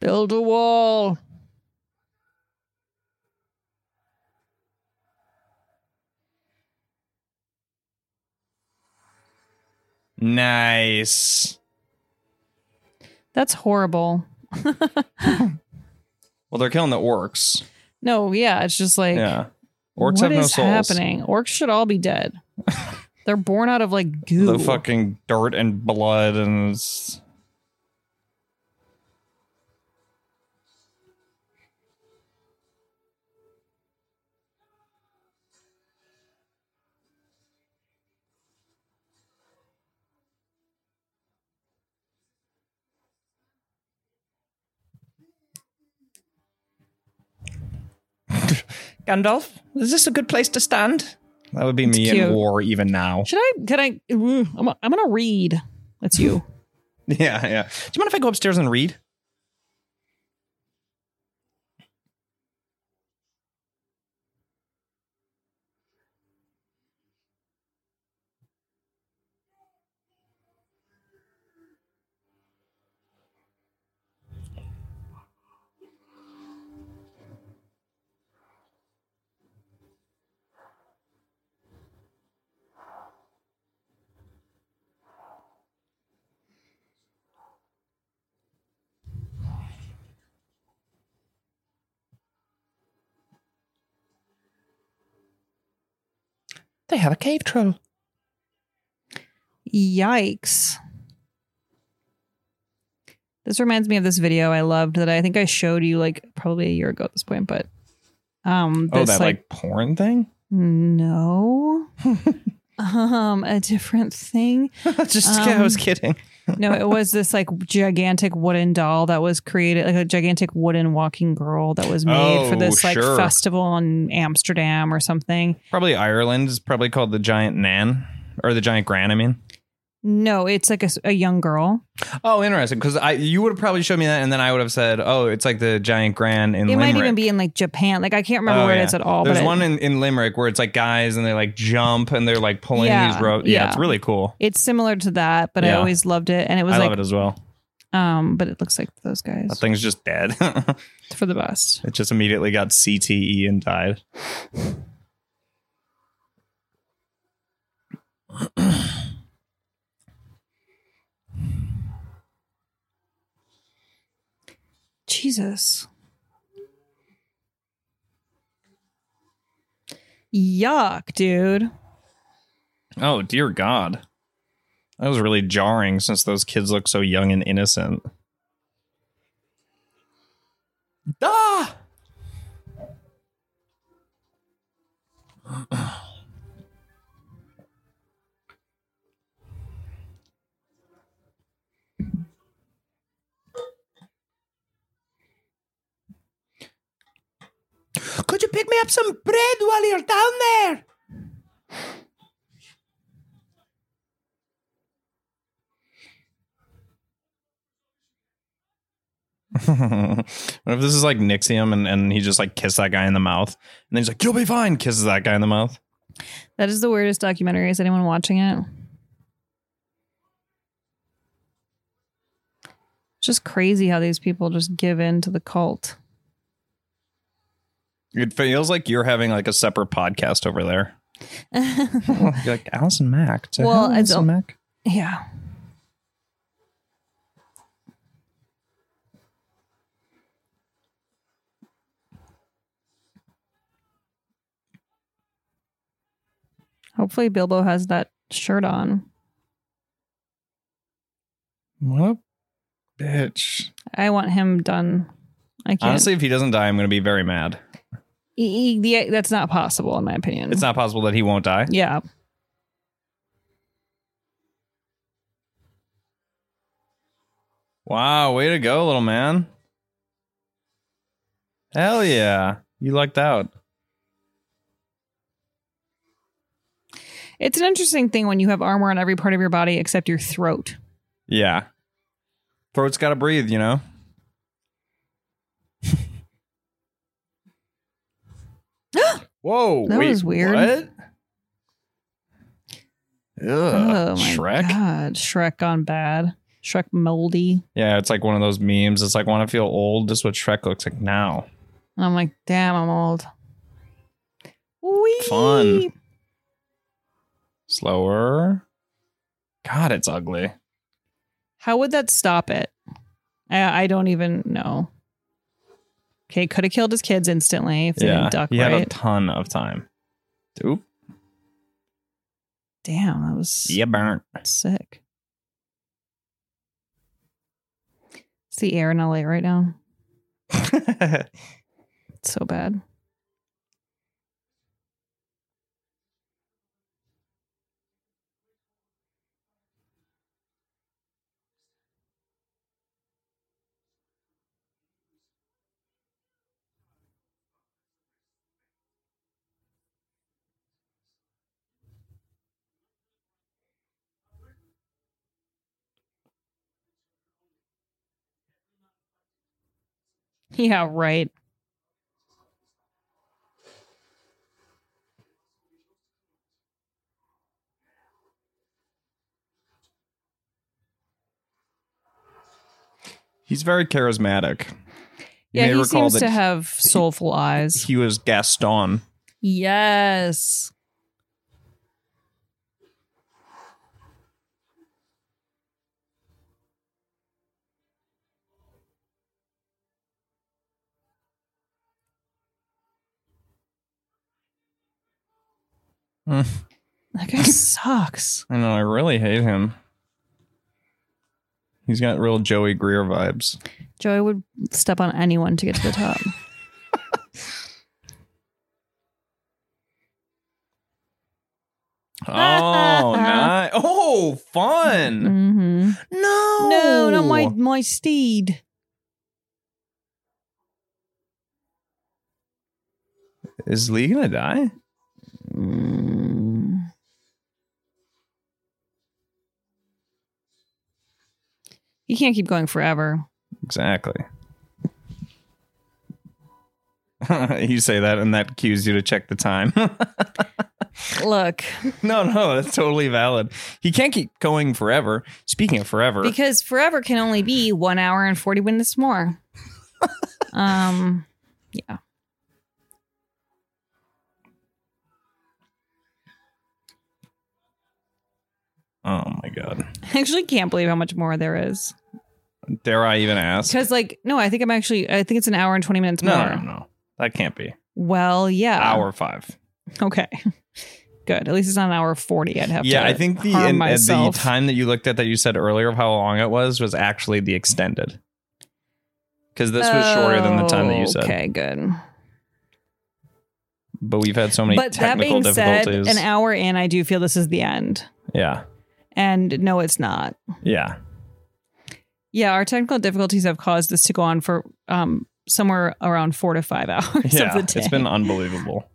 Speaker 5: Build a wall.
Speaker 7: Nice.
Speaker 5: That's horrible.
Speaker 7: Well, they're killing the orcs.
Speaker 5: No, yeah, it's just like
Speaker 7: yeah. Orcs
Speaker 5: what
Speaker 7: have no
Speaker 5: is
Speaker 7: souls.
Speaker 5: happening? Orcs should all be dead. They're born out of like goo.
Speaker 7: The fucking dirt and blood and it's- Gandalf, is this a good place to stand? That would be me
Speaker 5: cute.
Speaker 7: in war even now.
Speaker 5: Should I? Can I? I'm, I'm gonna read. That's you.
Speaker 7: Yeah, yeah. Do you mind if I go upstairs and read? They have a cave troll.
Speaker 5: Yikes. This reminds me of this video I loved that I think I showed you like probably a year ago at this point, but um
Speaker 7: Oh, that like,
Speaker 5: like,
Speaker 7: porn thing?
Speaker 5: no. um a different thing.
Speaker 7: Just I was
Speaker 5: Um,
Speaker 7: kidding.
Speaker 5: No, it was this like gigantic wooden doll that was created, like a gigantic wooden walking girl that was made for
Speaker 7: Oh,
Speaker 5: this like
Speaker 7: sure.
Speaker 5: festival in Amsterdam or something.
Speaker 7: Probably Ireland is probably called the giant nan or the giant gran. I mean.
Speaker 5: No, it's like a young girl.
Speaker 7: Oh, interesting. Because I you would have probably showed me that, and then I would have said, "Oh, it's like the giant grand in
Speaker 5: it might even be in like Japan. Like I can't remember
Speaker 7: Oh,
Speaker 5: where
Speaker 7: yeah.
Speaker 5: it is at all.
Speaker 7: There's
Speaker 5: but it-
Speaker 7: one in, in Limerick where it's like guys and they like jump and they're like pulling
Speaker 5: Yeah,
Speaker 7: these ropes. Yeah,
Speaker 5: yeah.
Speaker 7: it's really cool.
Speaker 5: it's similar to that, but I always loved it, and it was
Speaker 7: I
Speaker 5: like,
Speaker 7: love it as well.
Speaker 5: um, but it looks like those guys
Speaker 7: That thing's just dead.
Speaker 5: for the best.
Speaker 7: it just immediately got CTE and died.
Speaker 5: Jesus. Yuck, dude.
Speaker 7: Oh dear God, that was really jarring since those kids look so young and innocent. Ah! Could you pick me up some bread while you're down there? what if this is like NXIVM and, and he just like kissed that guy in the mouth and then he's like, You'll be fine, kisses that guy in the mouth.
Speaker 5: That is the weirdest documentary. Is anyone watching it? It's just crazy how these people just give in to the cult.
Speaker 7: It feels like you're having like a separate podcast over there. You're like Allison Mack. To
Speaker 5: Well,
Speaker 7: hell,
Speaker 5: I
Speaker 7: Allison
Speaker 5: don't-
Speaker 7: Mack.
Speaker 5: Yeah. Hopefully Bilbo has that shirt on.
Speaker 7: What bitch.
Speaker 5: I want him done. I can't.
Speaker 7: Honestly, if he doesn't die, I'm going to be very mad.
Speaker 5: E- e- that's not possible in my opinion.
Speaker 7: It's not possible that he won't die.
Speaker 5: Yeah.
Speaker 7: Wow, way to go, little man. Hell yeah. You lucked out.
Speaker 5: It's an interesting thing when you have armor on every part of your body except your throat.
Speaker 7: Yeah. Throat's got to breathe, you know? Whoa.
Speaker 5: That
Speaker 7: wait,
Speaker 5: was weird.
Speaker 7: What? Oh Ugh,
Speaker 5: oh my
Speaker 7: Shrek?
Speaker 5: god. Shrek gone bad. Shrek moldy.
Speaker 7: Yeah, it's like one of those memes. It's like, want to feel old? This is what Shrek looks like now.
Speaker 5: And I'm like, damn, I'm old. Whee!
Speaker 7: Fun. Slower. God, it's ugly.
Speaker 5: How would that stop it? I, I don't even know. Okay, could have killed his kids instantly if they
Speaker 7: yeah,
Speaker 5: didn't duck
Speaker 7: he had a ton of time. Oop.
Speaker 5: Damn, that was
Speaker 7: Yeah, burnt.
Speaker 5: sick. It's the air in LA right now. It's so bad. Yeah, right.
Speaker 7: He's very charismatic. You
Speaker 5: Yeah, he seems to have soulful eyes.
Speaker 7: He was Gaston.
Speaker 5: Yes.
Speaker 7: Hmm.
Speaker 5: That guy sucks.
Speaker 7: I know. I really hate him. He's got real Joey Greer vibes.
Speaker 5: Joey would step on anyone to get to the top.
Speaker 7: Oh, nice. Oh, fun.
Speaker 5: hmm
Speaker 7: No.
Speaker 5: No, not my my steed.
Speaker 7: Is Lee gonna die?
Speaker 5: Mm. He can't keep going forever.
Speaker 7: Exactly. you say that, and that cues you to check the time.
Speaker 5: Look,
Speaker 7: no, no, that's totally valid. He can't keep going forever. Speaking of forever,
Speaker 5: because forever can only be one hour and forty minutes more. um, yeah.
Speaker 7: Oh my god,
Speaker 5: I actually can't believe how much more there is.
Speaker 7: dare I even ask?
Speaker 5: Because, like, no, I think I'm actually, I think it's an hour and 20 minutes more.
Speaker 7: no, no, no, that can't be.
Speaker 5: Well, yeah.
Speaker 7: Hour five.
Speaker 5: Okay. Good. At least it's not an hour 40. I'd have
Speaker 7: Yeah,
Speaker 5: to.
Speaker 7: I think the uh, the time that you looked at that you said earlier of how long it was was actually the extended. Because this was shorter than the time that you said.
Speaker 5: Okay, good.
Speaker 7: But we've had so many
Speaker 5: But that being said, an hour in, I do feel this is the end.
Speaker 7: yeah,
Speaker 5: And no, it's not.
Speaker 7: yeah.
Speaker 5: Yeah, our technical difficulties have caused this to go on for um somewhere around four to five hours
Speaker 7: Yeah,
Speaker 5: of the day.
Speaker 7: it's been unbelievable.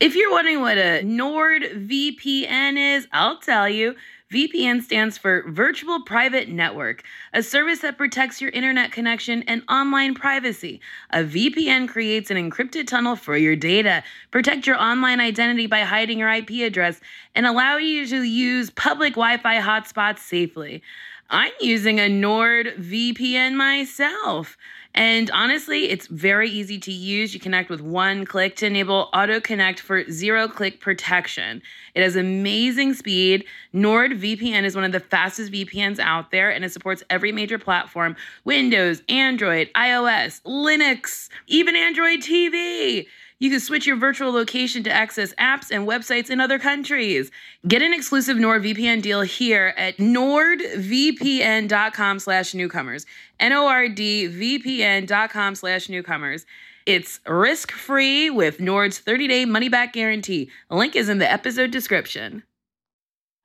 Speaker 9: If you're wondering what a NordVPN is, I'll tell you. VPN stands for Virtual Private Network, a service that protects your internet connection and online privacy. A VPN creates an encrypted tunnel for your data, protect your online identity by hiding your IP address, and allow you to use public Wi Fi hotspots safely. I'm using a NordVPN myself. And honestly, it's very easy to use. You connect with one click to enable auto connect for zero click protection. It has amazing speed. NordVPN is one of the fastest VPNs out there and it supports every major platform Windows, Android, iOS, Linux, even Android TV. You can switch your virtual location to access apps and websites in other countries. Get an exclusive NordVPN deal here at nordvpn.com slash newcomers. N-O-R-D-V-P-N.com slash newcomers. It's risk-free with Nord's 30-day money-back guarantee. Link is in the episode description.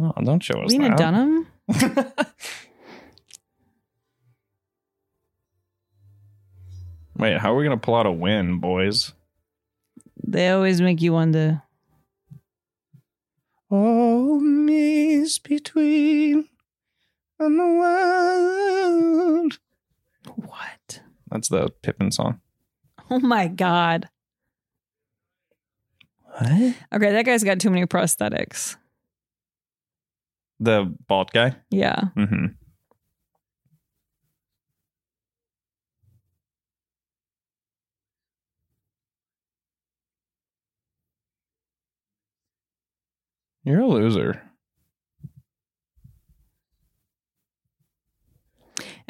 Speaker 7: Oh, don't show us
Speaker 5: Lena
Speaker 7: that.
Speaker 5: Dunham?
Speaker 7: Wait, how are we gonna pull out a win, boys?
Speaker 5: They always make you wonder.
Speaker 7: Oh, miss between and the world.
Speaker 5: What?
Speaker 7: That's the Pippin song.
Speaker 5: Oh my God.
Speaker 7: What?
Speaker 5: Okay, that guy's got too many prosthetics.
Speaker 7: The bald guy.
Speaker 5: Yeah.
Speaker 7: Mm-hmm. You're a loser.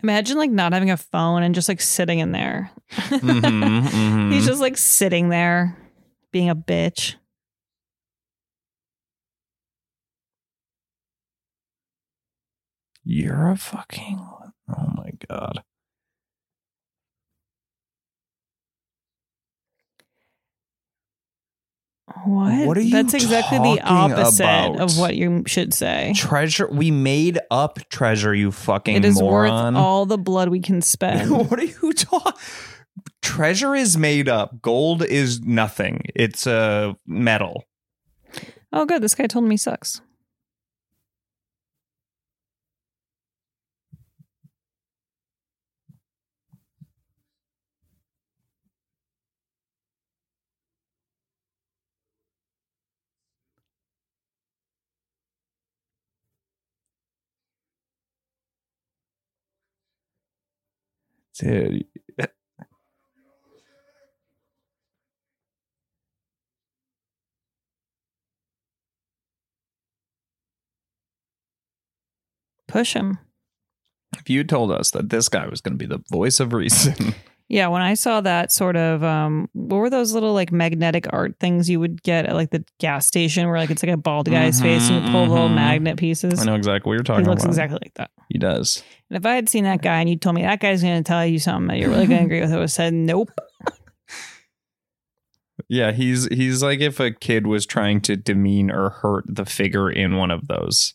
Speaker 5: Imagine like not having a phone and just like sitting in there.
Speaker 7: Mhm, mhm.
Speaker 5: He's just like sitting there being a bitch.
Speaker 7: You're a fucking. Oh my god.
Speaker 5: What?
Speaker 7: What are you
Speaker 5: That's exactly the
Speaker 7: talking
Speaker 5: opposite
Speaker 7: about?
Speaker 5: of what you should say.
Speaker 7: Treasure. We made up treasure. You fucking
Speaker 5: It is
Speaker 7: moron.
Speaker 5: worth all the blood we can spend.
Speaker 7: what are you talking? Treasure is made up. Gold is nothing. It's a uh, metal.
Speaker 5: oh, good. This guy told me sucks.
Speaker 7: Dude.
Speaker 5: Push him.
Speaker 7: If you told us that this guy was going to be the voice of reason,
Speaker 5: Yeah, when I saw that sort of um what were those little like magnetic art things you would get at like the gas station where like it's like a bald guy's face and you pull little
Speaker 7: mhm.
Speaker 5: magnet pieces?
Speaker 7: I know exactly what you're talking about.
Speaker 5: He looks
Speaker 7: about.
Speaker 5: exactly like that.
Speaker 7: He does.
Speaker 5: And if I had seen that guy and you told me that guy's going to tell you something that you're really going to agree with, I would have said nope.
Speaker 7: Yeah, he's he's like if a kid was trying to demean or hurt the figure in one of those.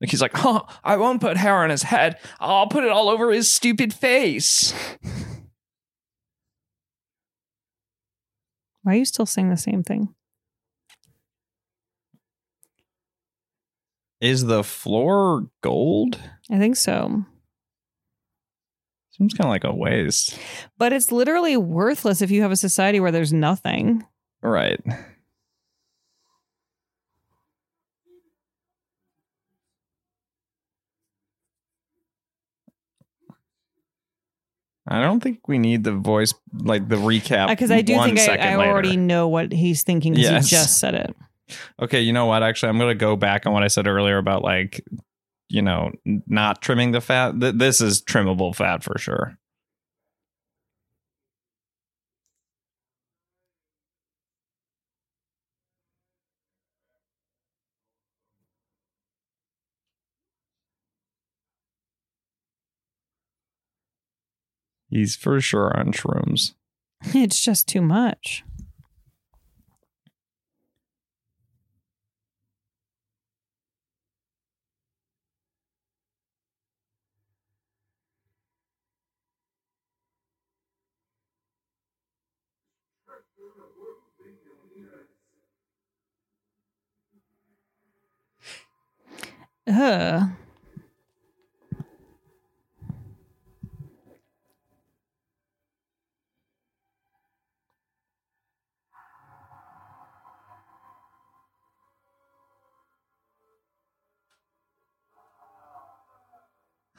Speaker 7: Like he's like, "Oh, I won't put hair on his head. I'll put it all over his stupid face."
Speaker 5: Why are you still saying the same thing?
Speaker 7: Is the floor gold?
Speaker 5: I think so.
Speaker 7: Seems kind of like a waste.
Speaker 5: But it's literally worthless if you have a society where there's nothing.
Speaker 7: Right. I don't think we need the voice, like the recap.
Speaker 5: Uh, because I do think I, I
Speaker 7: later.
Speaker 5: already know what he's thinking because
Speaker 7: Yes.
Speaker 5: he just said it.
Speaker 7: Okay, you know what? Actually, I'm going to go back on what I said earlier about like, you know, not trimming the fat. Th- this is trimmable fat for sure. He's for sure on shrooms.
Speaker 5: It's just too much. Ugh.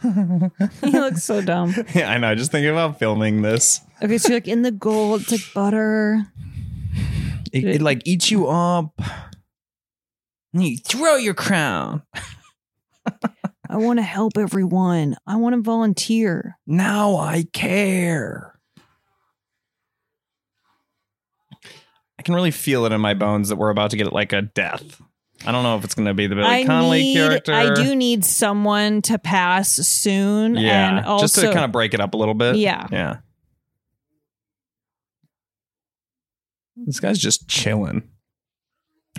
Speaker 5: he looks so dumb.
Speaker 7: Yeah, I know. Just thinking about filming this.
Speaker 5: Okay, so you're like in the gold, it's like butter.
Speaker 7: It, it like eats you up. And you throw your crown.
Speaker 5: I want to help everyone. I want to volunteer.
Speaker 7: Now I care. I can really feel it in my bones that we're about to get like a death. I don't know if it's going to be the Billy
Speaker 5: I
Speaker 7: Connolly
Speaker 5: need,
Speaker 7: character.
Speaker 5: I do need someone to pass soon.
Speaker 7: Yeah,
Speaker 5: and also,
Speaker 7: just to kind of break it up a little bit.
Speaker 5: Yeah.
Speaker 7: yeah. This guy's just chilling.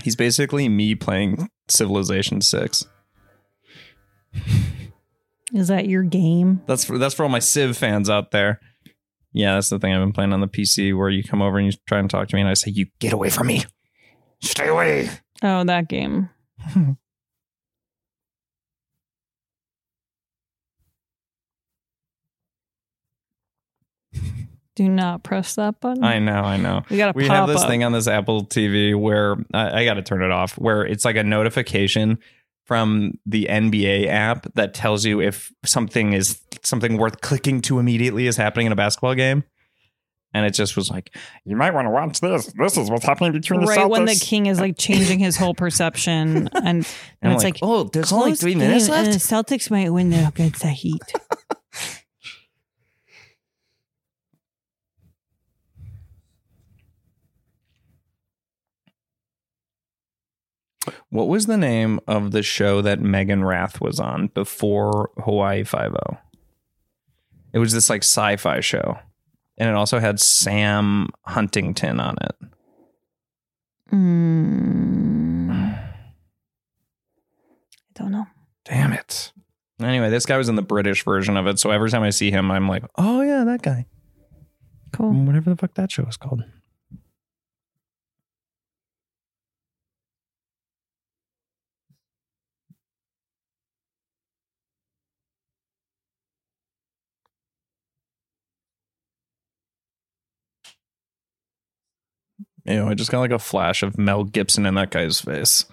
Speaker 7: He's basically me playing Civilization Six.
Speaker 5: is that your game?
Speaker 7: That's for that's for all my Civ fans out there. Yeah, that's the thing I've been playing on the PC where you come over and you try and talk to me and I say, You get away from me. Stay away.
Speaker 5: Oh, that game. Do not press that button.
Speaker 7: I know, I know.
Speaker 5: We got
Speaker 7: We have this
Speaker 5: up.
Speaker 7: thing on this Apple TV where I, I got to turn it off, where it's like a notification from the NBA app that tells you if something is something worth clicking to immediately is happening in a basketball game. And it just was like, you might want to watch this. This is what's happening between the
Speaker 5: right when the king is like changing his whole perception, and, and
Speaker 7: And
Speaker 5: it's
Speaker 7: like,
Speaker 5: like,
Speaker 7: oh, there's only
Speaker 5: close
Speaker 7: three minutes
Speaker 5: game, and
Speaker 7: left?
Speaker 5: the Celtics might win though against the Heat.
Speaker 7: What was the name of the show that Meaghan Rath was on before Hawaii Five O? It was this like sci-fi show, and it also had Sam Huntington on it.
Speaker 5: Mm. I don't know.
Speaker 7: Damn it! Anyway, this guy was in the British version of it, so every time I see him, I'm like, oh yeah, that guy.
Speaker 5: Cool.
Speaker 7: Whatever the fuck that show is called. You know, I just got like a flash of Mel Gibson in that guy's face.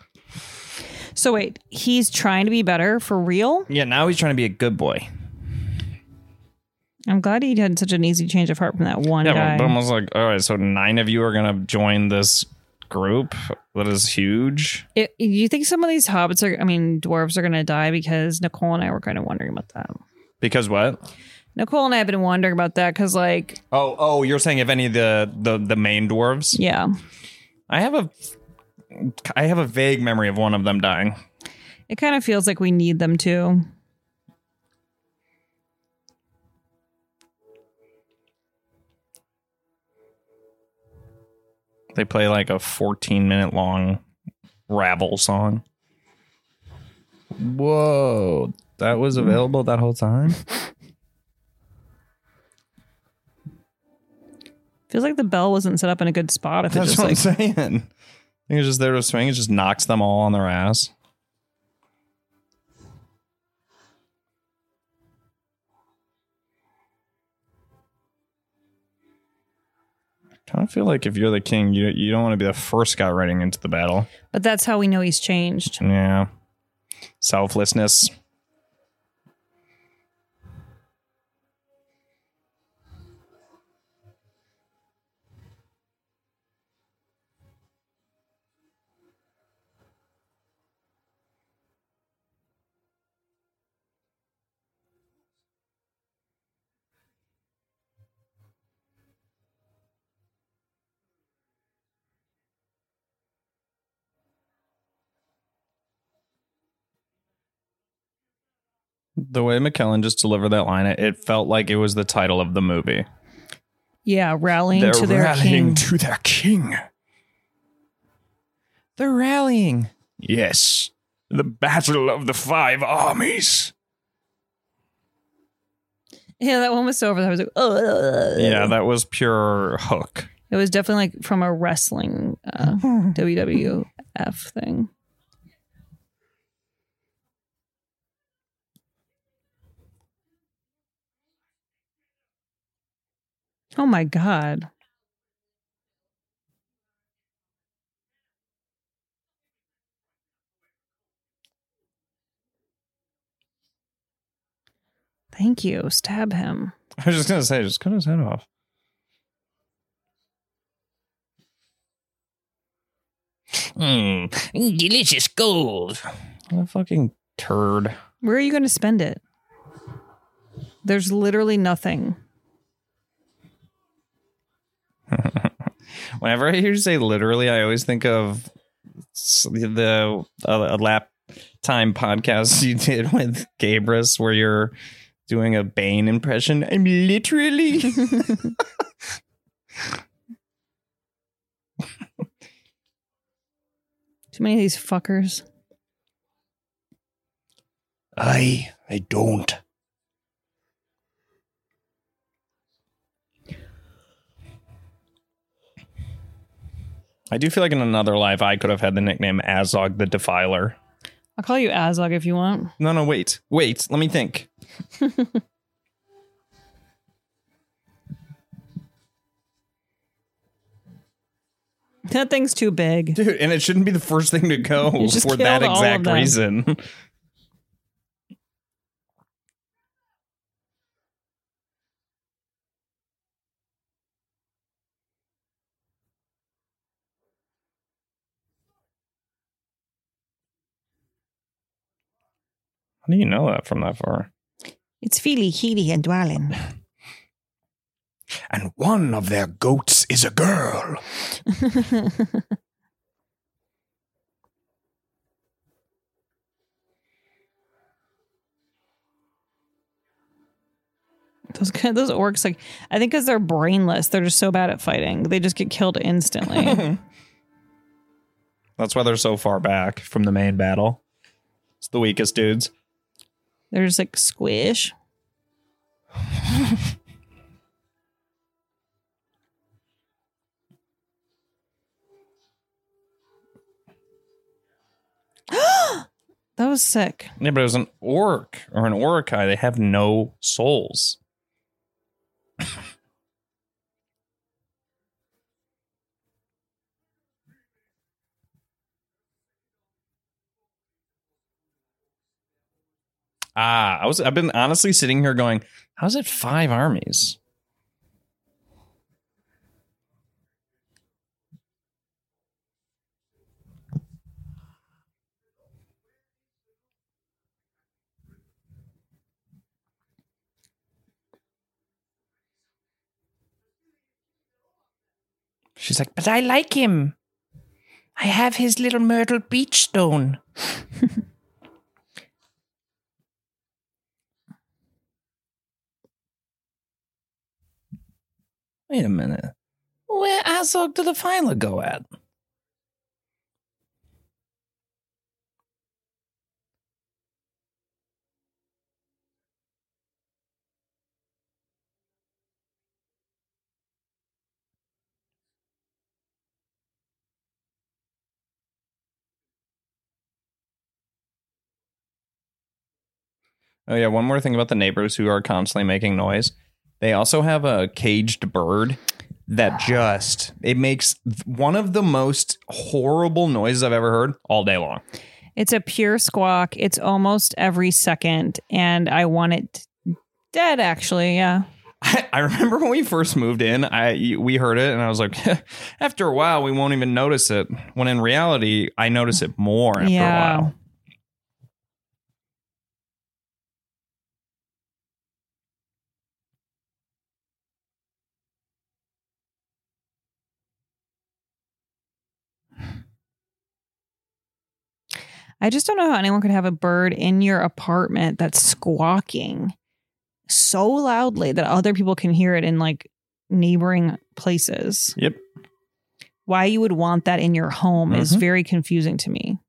Speaker 5: So wait, he's trying to be better for real.
Speaker 7: Yeah, now he's trying to be a good boy.
Speaker 5: I'm glad he had such an easy change of heart from that one
Speaker 7: Yeah,
Speaker 5: guy.
Speaker 7: but almost like, all right, so nine of you are gonna join this group that is huge.
Speaker 5: It, you think some of these hobbits are, I mean, dwarves are going to die because Nicole and I were kind of wondering about that.
Speaker 7: Because what?
Speaker 5: Nicole and I have been wondering about that because, like,
Speaker 7: Oh, oh, you're saying if any of the the the main dwarves?
Speaker 5: yeah,
Speaker 7: I have a I have a vague memory of one of them dying.
Speaker 5: it kind of feels like we need them to.
Speaker 7: They play like a 14 minute long ravel song. Whoa, that was available that whole time?
Speaker 5: Feels like the bell wasn't set up in a good spot. If it
Speaker 7: That's
Speaker 5: just
Speaker 7: what
Speaker 5: like,
Speaker 7: I'm saying. I think it's just there to swing. It just knocks them all on their ass. kind of feel like if you're the king, you you don't want to be the first guy riding into the battle.
Speaker 5: but that's how we know he's changed.
Speaker 7: Yeah, selflessness. The way McKellen just delivered that line, it, it felt like it was the title of the movie.
Speaker 5: Yeah, rallying
Speaker 7: They're
Speaker 5: to their
Speaker 7: rallying
Speaker 5: king.
Speaker 7: to their king. They're rallying. Yes, the battle of the five armies.
Speaker 5: Yeah, that one was so over. that I was like, oh,
Speaker 7: Yeah, that was pure hook.
Speaker 5: It was definitely like from a wrestling uh, WWF thing. Oh my god. Thank you. Stab him.
Speaker 7: I was just gonna say, just cut his head off.
Speaker 8: Mmm, delicious gold.
Speaker 7: What a fucking turd.
Speaker 5: Where are you going to spend it? There's literally nothing.
Speaker 7: Whenever I hear you say literally, I always think of the uh, a lap time podcast you did with Gabrus, where you're doing a Bane impression. I'm literally.
Speaker 5: Too many of these fuckers.
Speaker 7: I I don't. I do feel like in another life I could have had the nickname Azog the Defiler.
Speaker 5: I'll call you Azog if you want.
Speaker 7: No, no, wait, wait. Let me think.
Speaker 5: That thing's too big.
Speaker 7: Dude, and it shouldn't be the first thing to go for that
Speaker 5: killed all of
Speaker 7: exact reason. do you know that from that far?
Speaker 5: It's Fili, Healy, and Dwalin.
Speaker 7: And one of their goats is a girl.
Speaker 5: those kind those orcs, like I think because they're brainless, they're just so bad at fighting. They just get killed instantly.
Speaker 7: That's why they're so far back from the main battle. It's the weakest dudes.
Speaker 5: They're just like squish. that was sick.
Speaker 7: Yeah, but it was an orc or an orcai. They have no souls. ah, I was I've been honestly sitting here going, how's it five armies?
Speaker 8: She's like, but I like him. I have his little Myrtle Beach stone. Wait a minute. Where Azog did the filer go at?
Speaker 7: Oh yeah, one more thing about the neighbors who are constantly making noise. They also have a caged bird that ah. just it makes one of the most horrible noises I've ever heard all day long.
Speaker 5: It's a pure squawk. It's almost every second, and I want it dead. Actually, yeah.
Speaker 7: I, I remember when we first moved in, I we heard it and I was like, after a while we won't even notice it. When in reality, I notice it more after
Speaker 5: Yeah.
Speaker 7: a while.
Speaker 5: I just don't know how anyone could have a bird in your apartment that's squawking so loudly that other people can hear it in like neighboring places.
Speaker 7: Yep.
Speaker 5: Why you would want that in your home is
Speaker 7: Mhm.
Speaker 5: very confusing to me.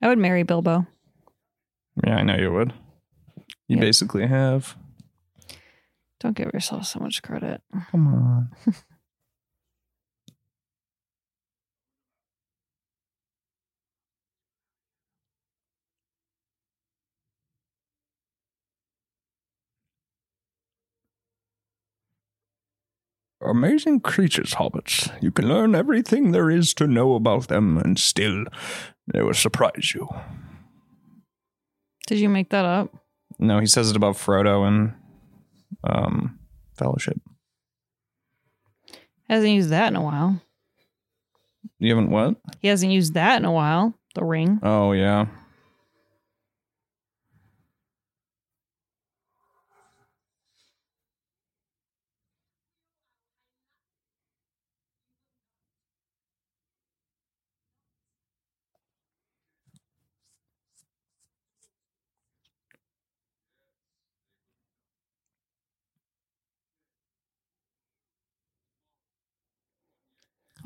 Speaker 5: I would marry Bilbo.
Speaker 7: Yeah, I know you would. You
Speaker 5: Yep.
Speaker 7: basically have.
Speaker 5: Don't give yourself so much credit.
Speaker 7: Come on. Amazing creatures, hobbits. You can learn everything there is to know about them, and still, they will surprise you.
Speaker 5: Did you make that up?
Speaker 7: No, he says it about Frodo and um, Fellowship.
Speaker 5: Hasn't used that in a while.
Speaker 7: You haven't what?
Speaker 5: He hasn't used that in a while. The ring.
Speaker 7: Oh yeah.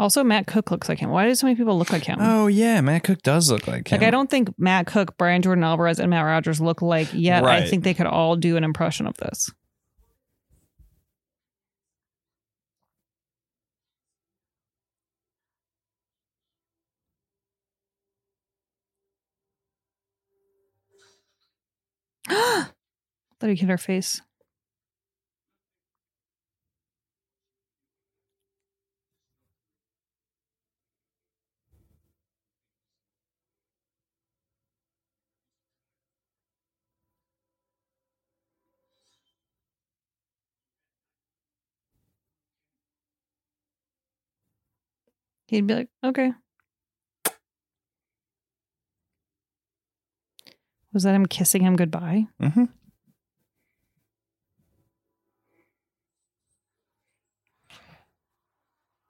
Speaker 5: Also, Matt Cook looks like him. Why do so many people look like him?
Speaker 7: Oh yeah, Matt Cook does look like him.
Speaker 5: Like I don't think Matt Cook, Brian Jordan Alvarez, and Matt Rogers look like yet. I think they could all do an impression of this. Thought he hit her face. He'd be like, okay. Was that him kissing him goodbye?
Speaker 7: Mm-hmm.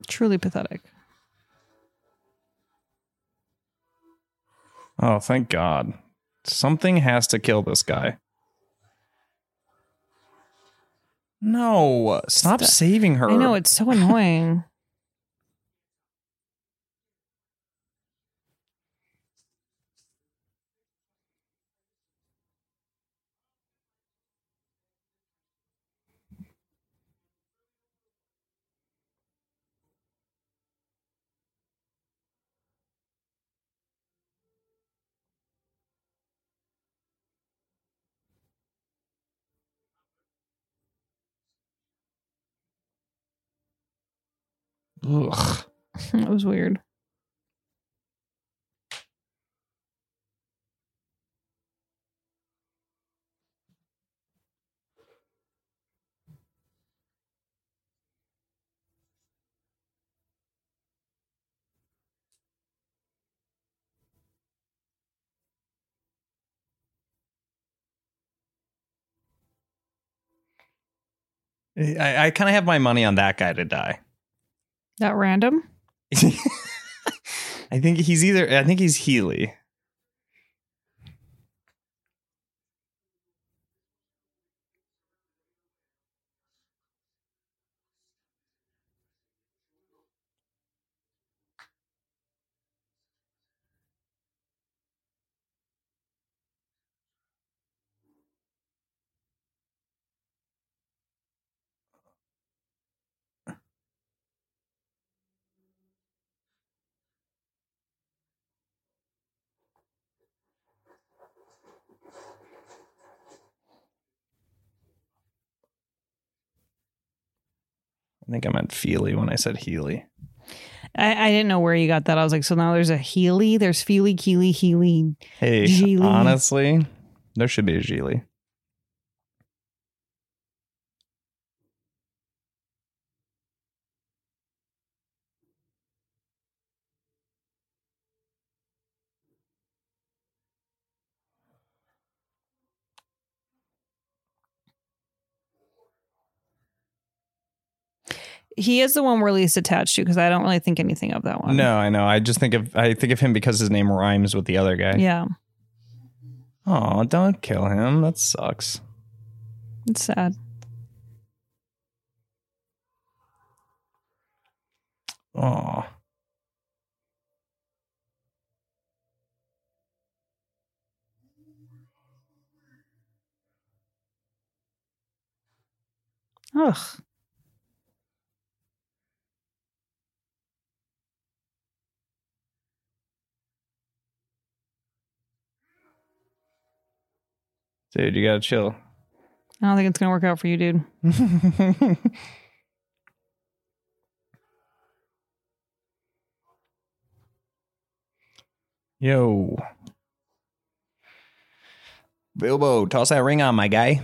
Speaker 5: Truly pathetic.
Speaker 7: Oh, thank God. Something has to kill this guy. No, stop
Speaker 5: Stop.
Speaker 7: saving her.
Speaker 5: I know it's so annoying.
Speaker 7: Ugh.
Speaker 5: That was weird.
Speaker 7: I, I kind of have my money on that guy to die.
Speaker 5: That random?
Speaker 7: I think he's either. I think he's Healy. I think I meant Fili when I said Healy.
Speaker 5: I, I didn't know where you got that. I was like, so now there's a Healy, there's Feely, Kili, Healy.
Speaker 7: Hey,
Speaker 5: Geely.
Speaker 7: honestly, there should be a Geely.
Speaker 5: He is the one we're least attached to because I don't really think anything of that one.
Speaker 7: No, I know. I just think of I think of him because his name rhymes with the other guy.
Speaker 5: Yeah,
Speaker 7: Oh, don't kill him. That sucks.
Speaker 5: it's sad.
Speaker 7: Oh.
Speaker 5: Ugh.
Speaker 7: Dude, you gotta chill.
Speaker 5: I don't think it's gonna work out for you, dude.
Speaker 7: Yo. Bilbo, toss that ring on, my guy.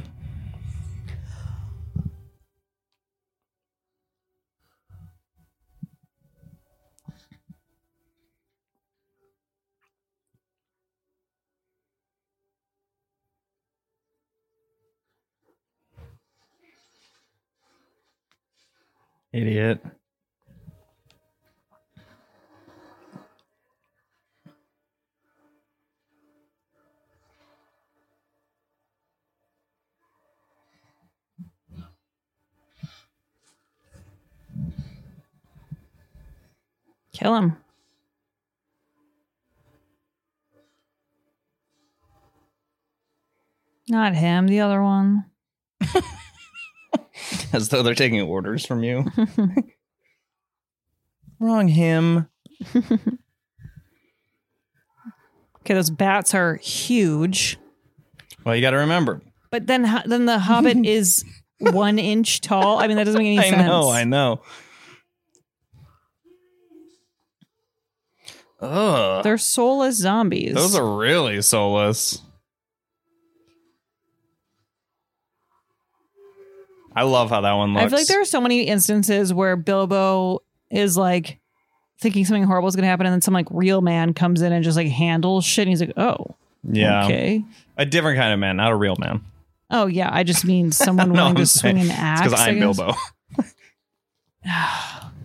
Speaker 7: Idiot.
Speaker 5: Kill him. Not him, the other one.
Speaker 7: As though they're taking orders from you. Wrong him.
Speaker 5: Okay, those bats are huge,
Speaker 7: Well, you got to remember.
Speaker 5: but then then the Hobbit is one inch tall. I mean, that doesn't make any
Speaker 7: I
Speaker 5: sense.
Speaker 7: I know, I know. Ugh.
Speaker 5: They're soulless zombies.
Speaker 7: Those are really soulless. I love how that one looks.
Speaker 5: I feel like there are so many instances where Bilbo is like thinking something horrible is going to happen, and then some like real man comes in and just like handles shit, and he's like, "Oh,
Speaker 7: yeah,
Speaker 5: okay."
Speaker 7: a different kind of man, not a real man.
Speaker 5: Oh yeah, I just mean someone
Speaker 7: No,
Speaker 5: willing to
Speaker 7: I'm
Speaker 5: swing
Speaker 7: saying-
Speaker 5: an axe.
Speaker 7: Because I'm. Bilbo.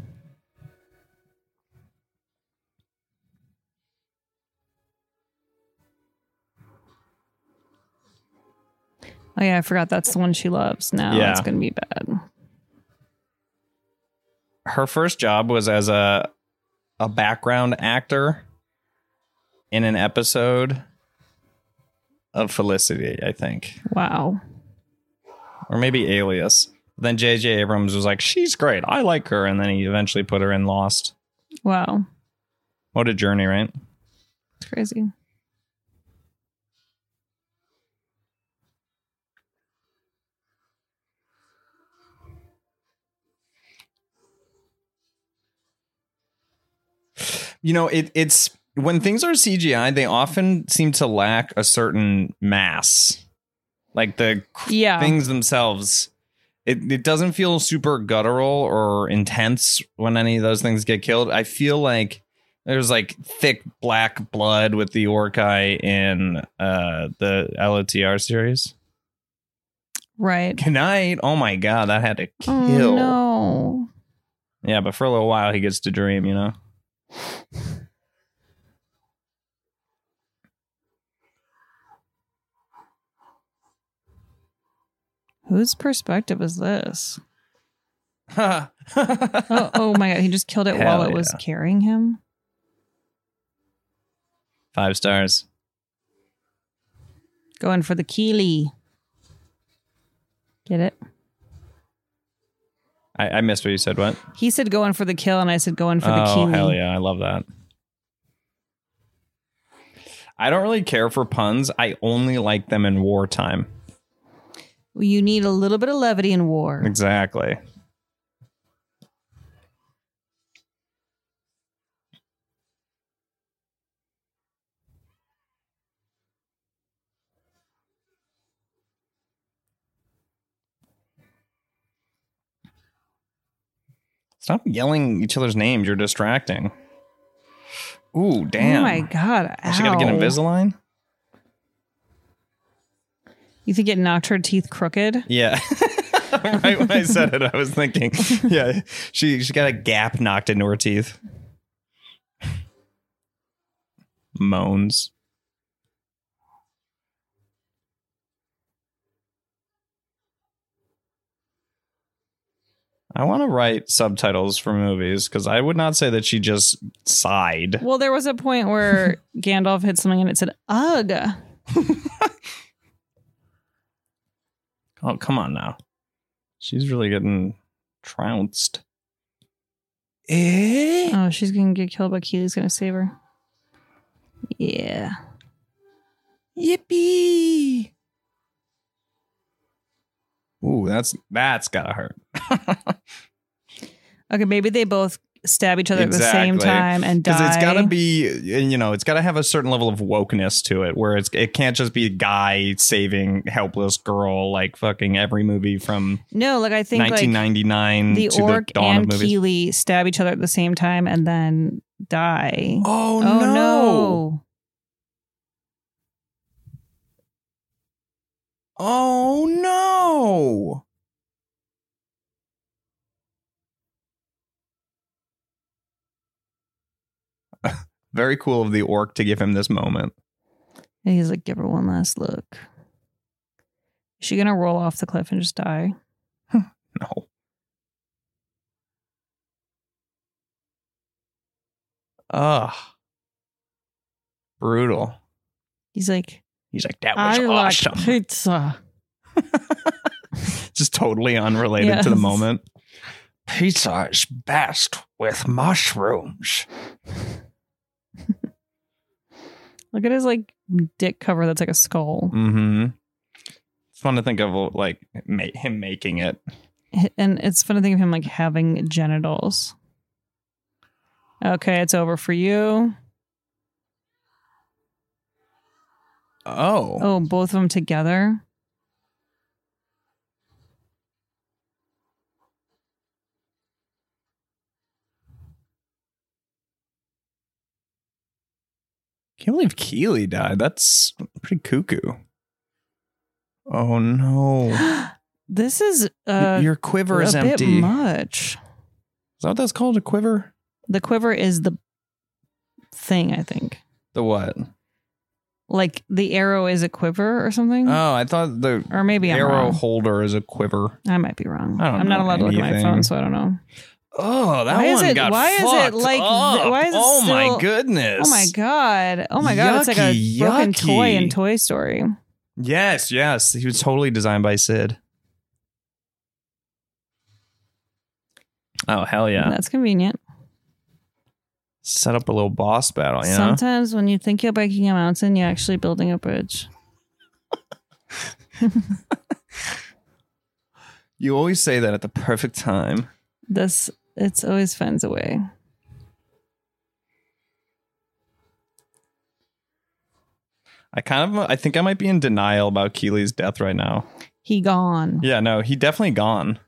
Speaker 5: Oh yeah, I forgot that's the one she loves. Now
Speaker 7: Yeah.
Speaker 5: it's gonna be bad.
Speaker 7: Her first job was as a a background actor in an episode of Felicity, I think,
Speaker 5: Wow.
Speaker 7: or maybe Alias. Then J.J. Abrams was like, "She's great. I like her," and then he eventually put her in Lost.
Speaker 5: Wow.
Speaker 7: What a journey, right?
Speaker 5: It's crazy.
Speaker 7: You know it, it's when things are cgi they often seem to lack a certain mass like the
Speaker 5: Yeah.
Speaker 7: things themselves it, it doesn't feel super guttural or intense when any of those things get killed i feel like there's like thick black blood with the orcai in uh the lotr series
Speaker 5: Right.
Speaker 7: Good night. Oh my god, that had to
Speaker 5: Oh,
Speaker 7: kill.
Speaker 5: no.
Speaker 7: Yeah, but for a little while he gets to dream, you know.
Speaker 5: Whose perspective is this?
Speaker 7: oh,
Speaker 5: oh, my god, he just killed it while
Speaker 7: Hell
Speaker 5: it was carrying him.
Speaker 7: Five stars.
Speaker 5: Going for the Kili. Get it?
Speaker 7: I, I missed what you said. What?
Speaker 5: He said going for the kill, and I said going for the
Speaker 7: oh
Speaker 5: Kili.
Speaker 7: hell yeah, I love that. I don't really care for puns. I only like them in wartime.
Speaker 5: You need a little bit of levity in war.
Speaker 7: Exactly. Stop yelling each other's names. You're distracting. Ooh, oh damn.
Speaker 5: Oh my god!
Speaker 7: Oh, she got to get. Invisalign?
Speaker 5: You think it knocked her teeth crooked?
Speaker 7: Yeah. right when I said it, I was thinking, yeah, she she got a gap knocked into her teeth. Moans. I want to write subtitles for movies because I would not say that she just sighed.
Speaker 5: Well, there was a point where Gandalf hit something and it said "ugh."
Speaker 7: Oh, come on now. She's really getting trounced. Eh?
Speaker 5: Oh, she's gonna get killed, but Kili's gonna save her. Yeah.
Speaker 7: Yippee! Ooh, that's that's gotta hurt.
Speaker 5: Okay, maybe they both stab each other at the same time and die.
Speaker 7: It's got to be, you know, it's got to have a certain level of wokeness to it, where it's it can't just be a guy saving helpless girl like fucking every movie from
Speaker 5: no, like I think like
Speaker 7: 1999
Speaker 5: the
Speaker 7: to
Speaker 5: orc
Speaker 7: the dawn
Speaker 5: and
Speaker 7: of.
Speaker 5: Kili stab each other at the same time and then die.
Speaker 7: Oh,
Speaker 5: oh
Speaker 7: no.
Speaker 5: no.
Speaker 7: Oh no! Very cool of the orc to give him this moment.
Speaker 5: And he's like, give her one last look. Is she gonna roll off the cliff and just die?
Speaker 7: No. Ugh. Brutal.
Speaker 5: He's like,
Speaker 7: He's like, that was
Speaker 5: I like
Speaker 7: awesome.
Speaker 5: pizza.
Speaker 7: Just totally unrelated to the moment. Pizza is best with mushrooms.
Speaker 5: Look at his like dick cover that's like a skull.
Speaker 7: Mm-hmm. It's fun to think of like him making it.
Speaker 5: And it's fun to think of him like having genitals. Okay, it's over for you.
Speaker 7: Oh.
Speaker 5: Oh, both of them together.
Speaker 7: Can't believe Kili died. That's pretty cuckoo. Oh no.
Speaker 5: This is uh,
Speaker 7: Your quiver is
Speaker 5: a
Speaker 7: empty.
Speaker 5: much.
Speaker 7: Is that what that's called? A quiver?
Speaker 5: The quiver is the thing, I think.
Speaker 7: The what?
Speaker 5: Like the arrow is a quiver or something.
Speaker 7: Oh, I thought the
Speaker 5: or maybe I'm
Speaker 7: arrow
Speaker 5: wrong.
Speaker 7: holder is a quiver.
Speaker 5: I might be wrong.
Speaker 7: I don't
Speaker 5: I'm not
Speaker 7: know
Speaker 5: allowed to look at my
Speaker 7: anything.
Speaker 5: phone, so I don't know.
Speaker 7: Oh, that
Speaker 5: Why is
Speaker 7: one
Speaker 5: it-
Speaker 7: got
Speaker 5: why is it
Speaker 7: fucked
Speaker 5: like th-
Speaker 7: up.
Speaker 5: why is it
Speaker 7: Oh my goodness.
Speaker 5: Oh my god! Oh my god! it's like a
Speaker 7: Yucky,
Speaker 5: broken toy in. Toy Story.
Speaker 7: Yes, yes. He was totally designed by Sid. Oh hell yeah!
Speaker 5: That's convenient.
Speaker 7: Set up a little boss battle, you know?
Speaker 5: Sometimes when you think you're breaking a mountain, you're actually building a bridge.
Speaker 7: You always say that at the perfect time.
Speaker 5: This it's always finds a way.
Speaker 7: I kind of, I think I might be in denial about Kili's death right now.
Speaker 5: He gone.
Speaker 7: Yeah, no, he definitely gone.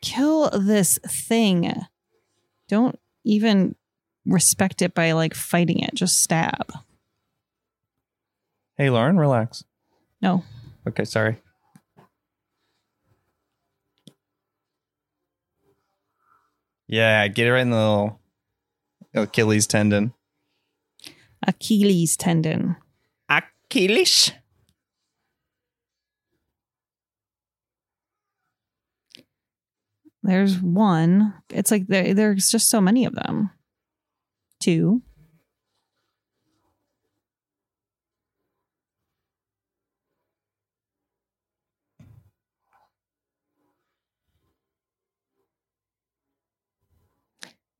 Speaker 5: Kill this thing. Don't even respect it by like fighting it. Just stab.
Speaker 7: Hey, Lauren, relax.
Speaker 5: No.
Speaker 7: Okay, sorry. Yeah, get it right in the little Achilles tendon.
Speaker 5: Achilles tendon.
Speaker 7: Achilles?
Speaker 5: There's one. It's like there, there's just so many of them. Two.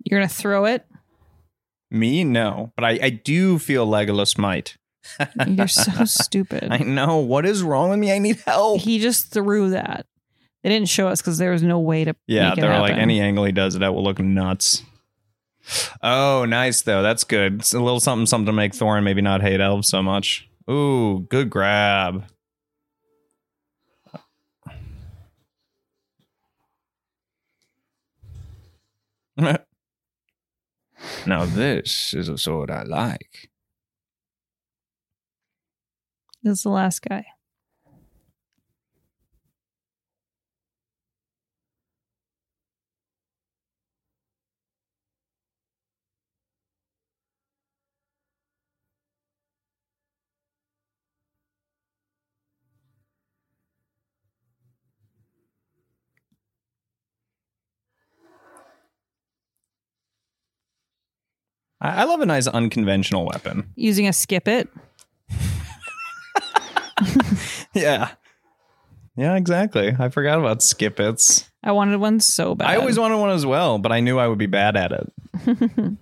Speaker 5: You're gonna throw it.
Speaker 7: Me, no, but I, I do feel Legolas might.
Speaker 5: You're so stupid.
Speaker 7: I know. What is wrong with me? I need help.
Speaker 5: He just threw that. They didn't show us because there was no way to.
Speaker 7: Yeah, they're like any angle he does it at will look nuts. Oh, nice though. That's good. It's a little something, something to make Thorin maybe not hate elves so much. Ooh, good grab. now this is a sword I like.
Speaker 5: This is the last guy.
Speaker 7: I, I love a nice unconventional weapon.
Speaker 5: Using a skip it.
Speaker 7: Yeah. Yeah, exactly. I forgot about skip-its.
Speaker 5: I wanted one so bad.
Speaker 7: I always wanted one as well, but I knew I would be bad at it.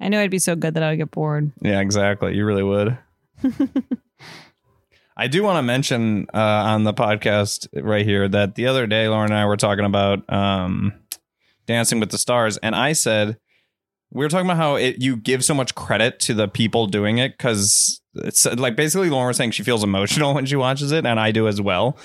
Speaker 5: I knew I'd be so good that I would get bored.
Speaker 7: Yeah, exactly. You really would. I do want to mention uh, on the podcast right here that the other day, Lauren and I were talking about um, Dancing with the Stars, and I said we were talking about how it, you give so much credit to the people doing it because it's like basically Lauren was saying she feels emotional when she watches it, and I do as well.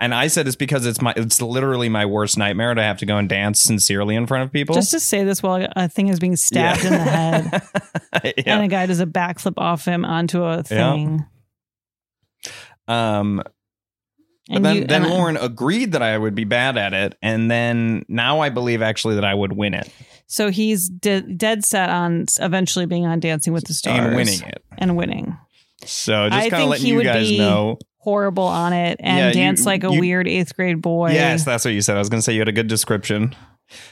Speaker 7: And I said it's because it's my it's literally my worst nightmare to have to go and dance sincerely in front of people.
Speaker 5: Just to say this while a thing is being stabbed
Speaker 7: Yeah.
Speaker 5: in the head,
Speaker 7: Yeah.
Speaker 5: and a guy does a backflip off him onto a thing.
Speaker 7: Um, but
Speaker 5: And
Speaker 7: then,
Speaker 5: you-
Speaker 7: then
Speaker 5: and I-
Speaker 7: Lauren agreed that I would be bad at it, and then now I believe actually that I would win it
Speaker 5: So he's de- dead set on eventually being on Dancing with the Stars
Speaker 7: and winning it.
Speaker 5: and winning.
Speaker 7: So just
Speaker 5: I
Speaker 7: kind of
Speaker 5: think
Speaker 7: letting
Speaker 5: he
Speaker 7: you
Speaker 5: would
Speaker 7: guys
Speaker 5: be
Speaker 7: know.
Speaker 5: horrible on it and
Speaker 7: Yeah, you-
Speaker 5: dance like a
Speaker 7: you-
Speaker 5: weird eighth grade boy.
Speaker 7: Yes, that's what you said. I was going to say you had a good description.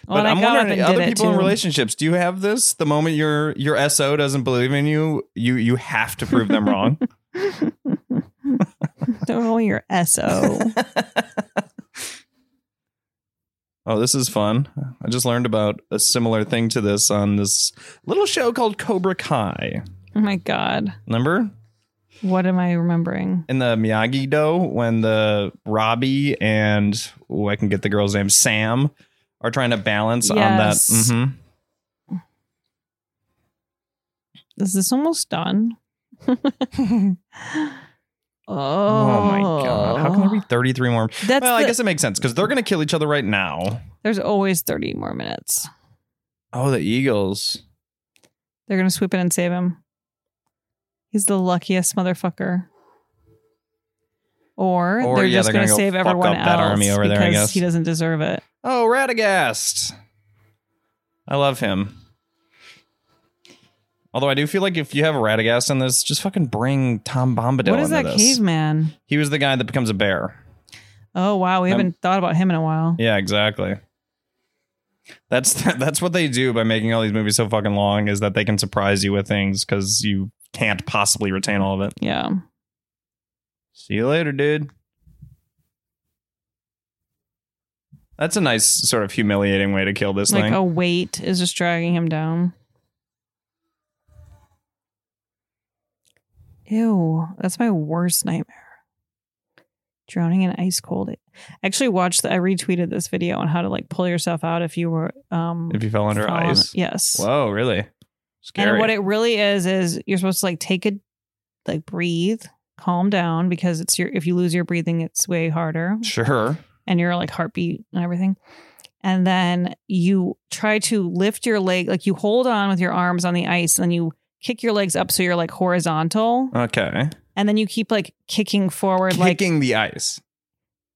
Speaker 5: Well,
Speaker 7: but I'm wondering, other people in relationships, do you have this? The moment your your SO doesn't believe in you, you you have to prove them wrong.
Speaker 5: oh, your SO.
Speaker 7: Oh, this is fun. I just learned about a similar thing to this on this little show called Cobra Kai.
Speaker 5: oh my God.
Speaker 7: Remember?
Speaker 5: What am I remembering?
Speaker 7: in the Miyagi Do when the Robbie and oh, I can get the girl's name Sam are trying to balance on that.
Speaker 5: Yes.
Speaker 7: Mhm.
Speaker 5: Is this almost done? oh,
Speaker 7: Oh my oh. god! How can there be thirty three more?
Speaker 5: That's
Speaker 7: well, I guess it makes sense because they're going to kill each other right now.
Speaker 5: There's always 30 more minutes.
Speaker 7: Oh, the Eagles!
Speaker 5: They're going to swoop in and save him. He's the luckiest motherfucker. Or,
Speaker 7: Or,
Speaker 5: they're
Speaker 7: yeah,
Speaker 5: just going
Speaker 7: gonna
Speaker 5: to save everyone else
Speaker 7: that army over there, I
Speaker 5: because
Speaker 7: guess.
Speaker 5: he doesn't deserve it.
Speaker 7: Oh, Radagast! I love him. Although I do feel like if you have a Radagast in this, just fucking bring Tom Bombadil
Speaker 5: what is that
Speaker 7: this.
Speaker 5: caveman?
Speaker 7: He was the guy that becomes a bear.
Speaker 5: Oh wow, we
Speaker 7: Um,
Speaker 5: haven't thought about him in a while.
Speaker 7: Yeah, exactly. That's that's what they do by making all these movies so fucking long is that they can surprise you with things because you can't possibly retain all of it.
Speaker 5: Yeah.
Speaker 7: See you later, dude. That's a nice sort of humiliating way to kill this
Speaker 5: like
Speaker 7: thing.
Speaker 5: a weight is just dragging him down. Ew, that's my worst nightmare. Drowning in ice cold. I actually watched. The, I retweeted this video on how to like pull yourself out if you were um
Speaker 7: if you fell under
Speaker 5: fallen-
Speaker 7: ice.
Speaker 5: Yes.
Speaker 7: Whoa, really? Scary.
Speaker 5: And what it really is is you're supposed to like take a like breathe, calm down because it's your if you lose your breathing, it's way harder
Speaker 7: sure.
Speaker 5: and your like heartbeat and everything. And then you try to lift your leg, like you hold on with your arms on the ice, and then you kick your legs up so you're like horizontal,
Speaker 7: Okay.
Speaker 5: and then you keep like kicking forward, like
Speaker 7: Kicking the ice.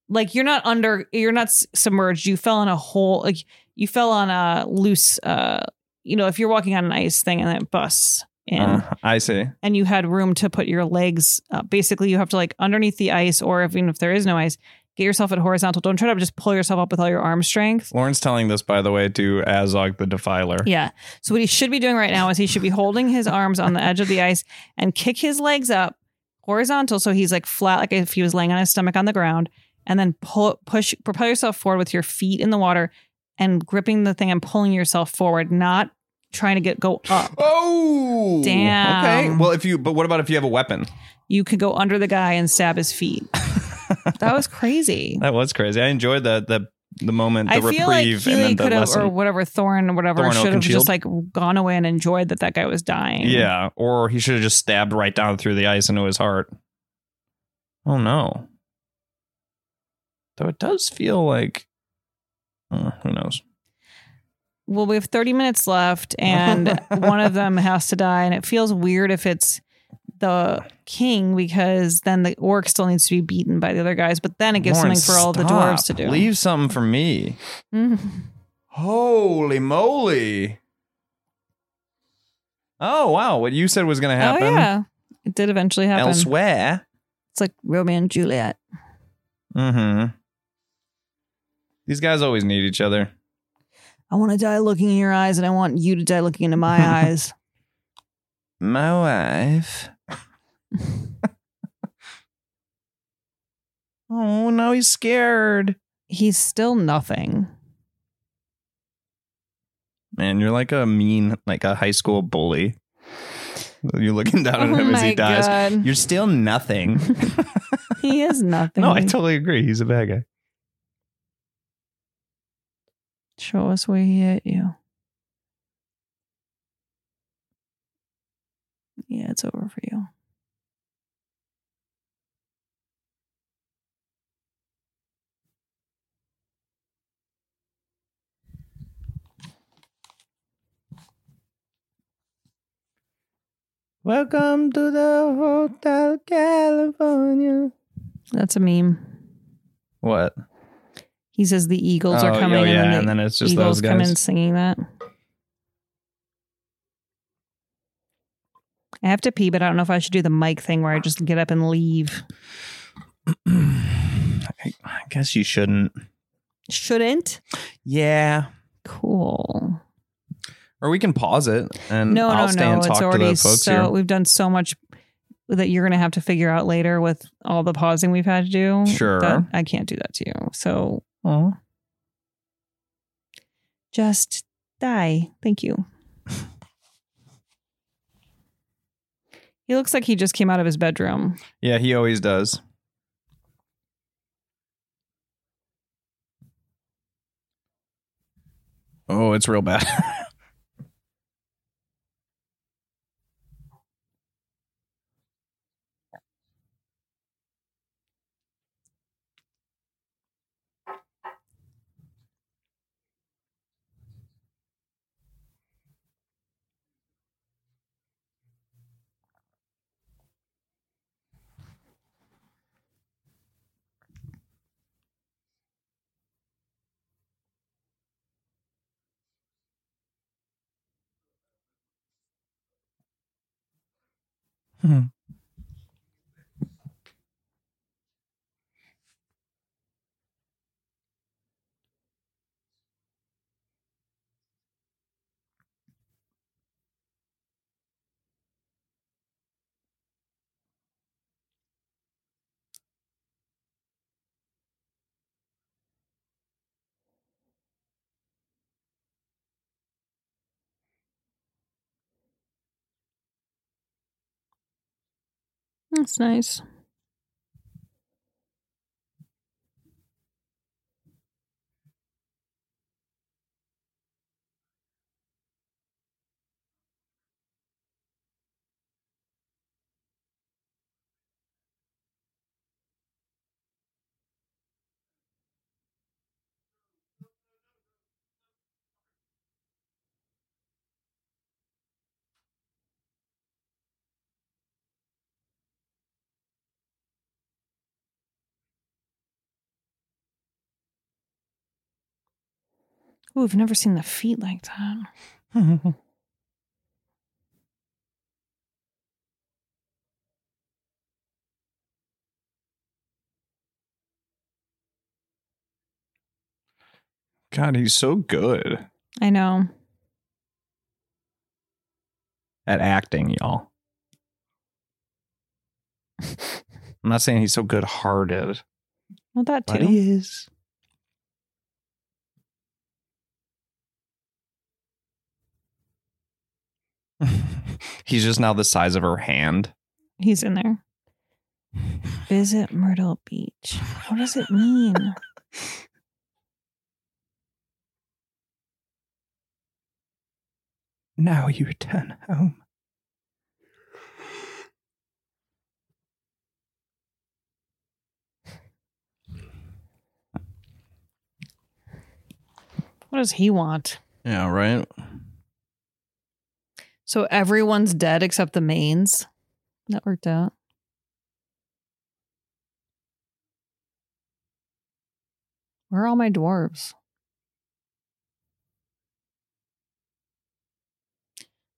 Speaker 5: like you're not under you're not submerged you fell in a hole like you fell on a loose uh you know if you're walking on an ice thing and it busts in
Speaker 7: Uh, I see.
Speaker 5: and you had room to put your legs up basically you have to like underneath the ice or if, even if there is no ice get yourself at horizontal don't try to just pull yourself up with all your arm strength
Speaker 7: Lauren's telling this, by the way, to Azog the Defiler.
Speaker 5: yeah so what he should be doing right now is he should be holding his arms on the edge of the ice and kick his legs up horizontal so he's like flat like if he was laying on his stomach on the ground and then pull push propel yourself forward with your feet in the water and gripping the thing and pulling yourself forward not trying to get go up
Speaker 7: Oh,
Speaker 5: Damn.
Speaker 7: Okay. Well, if you, but what about if you have a weapon?
Speaker 5: you could go under the guy and stab his feet that was crazy
Speaker 7: That was crazy. I enjoyed that. The the moment, the
Speaker 5: I feel
Speaker 7: reprieve,
Speaker 5: Healy
Speaker 7: and then
Speaker 5: could
Speaker 7: the
Speaker 5: have,
Speaker 7: lesson.
Speaker 5: or whatever, Thorn, or whatever, should have just like gone away and enjoyed that that guy was dying.
Speaker 7: Yeah, or he should have just stabbed right down through the ice into his heart. Oh no. Though it does feel like uh, who knows.
Speaker 5: Well, we have 30 minutes left, and one of them has to die, and it feels weird if it's the king because then the orc still needs to be beaten by the other guys, but then it gives
Speaker 7: Lauren,
Speaker 5: something for all the
Speaker 7: stop.
Speaker 5: dwarves to do.
Speaker 7: Leave something for me.
Speaker 5: Mhm.
Speaker 7: Holy moly. Oh wow, what you said was gonna
Speaker 5: Oh
Speaker 7: happen
Speaker 5: yeah, it did eventually happen.
Speaker 7: elsewhere.
Speaker 5: It's like Romeo and Juliet.
Speaker 7: Mm-hmm. These guys always need each other.
Speaker 5: I want to die looking in your eyes, and I want you to die looking into my eyes.
Speaker 7: My wife. oh, now he's scared.
Speaker 5: He's still nothing.
Speaker 7: Man, you're like a mean, like a high school bully. You're looking down at
Speaker 5: Oh
Speaker 7: him as
Speaker 5: my
Speaker 7: he dies.
Speaker 5: God.
Speaker 7: You're still nothing.
Speaker 5: He is nothing.
Speaker 7: no, I totally agree. He's a bad guy.
Speaker 5: Show us where he hit you. Yeah, it's over for you.
Speaker 7: Welcome to the Hotel California.
Speaker 5: That's a meme.
Speaker 7: What?
Speaker 5: He says the Eagles are
Speaker 7: Oh,
Speaker 5: coming,
Speaker 7: oh,
Speaker 5: and
Speaker 7: yeah,
Speaker 5: then, the
Speaker 7: and then it's just
Speaker 5: Eagles
Speaker 7: those
Speaker 5: come in singing that. I have to pee, but I don't know if I should do the mic thing where I just get up and leave.
Speaker 7: I, I guess you shouldn't.
Speaker 5: Shouldn't.
Speaker 7: Yeah.
Speaker 5: Cool.
Speaker 7: Or we can pause it and
Speaker 5: no,
Speaker 7: I'll
Speaker 5: no,
Speaker 7: stay
Speaker 5: no.
Speaker 7: and talk
Speaker 5: It's
Speaker 7: to
Speaker 5: already
Speaker 7: the folks
Speaker 5: so.
Speaker 7: here.
Speaker 5: We've done so much that you're going to have to figure out later with all the pausing we've had to do.
Speaker 7: Sure.
Speaker 5: I can't do that to you. So
Speaker 7: Oh.
Speaker 5: just die. Thank you. he looks like he just came out of his bedroom.
Speaker 7: Yeah, he always does. Oh, it's real bad. Mm.
Speaker 5: That's nice. Ooh, I've never seen the feet like that.
Speaker 7: God, he's so good
Speaker 5: I know.
Speaker 7: at acting, y'all. I'm not saying he's so good hearted,
Speaker 5: Well, that
Speaker 7: but
Speaker 5: too.
Speaker 7: he is. he's just now the size of her hand.
Speaker 5: He's in there. Visit Myrtle Beach. What does it mean?
Speaker 7: Now you return home.
Speaker 5: What does he want?
Speaker 7: Yeah, right.
Speaker 5: So everyone's dead except the mains. That worked out. Where are all my dwarves?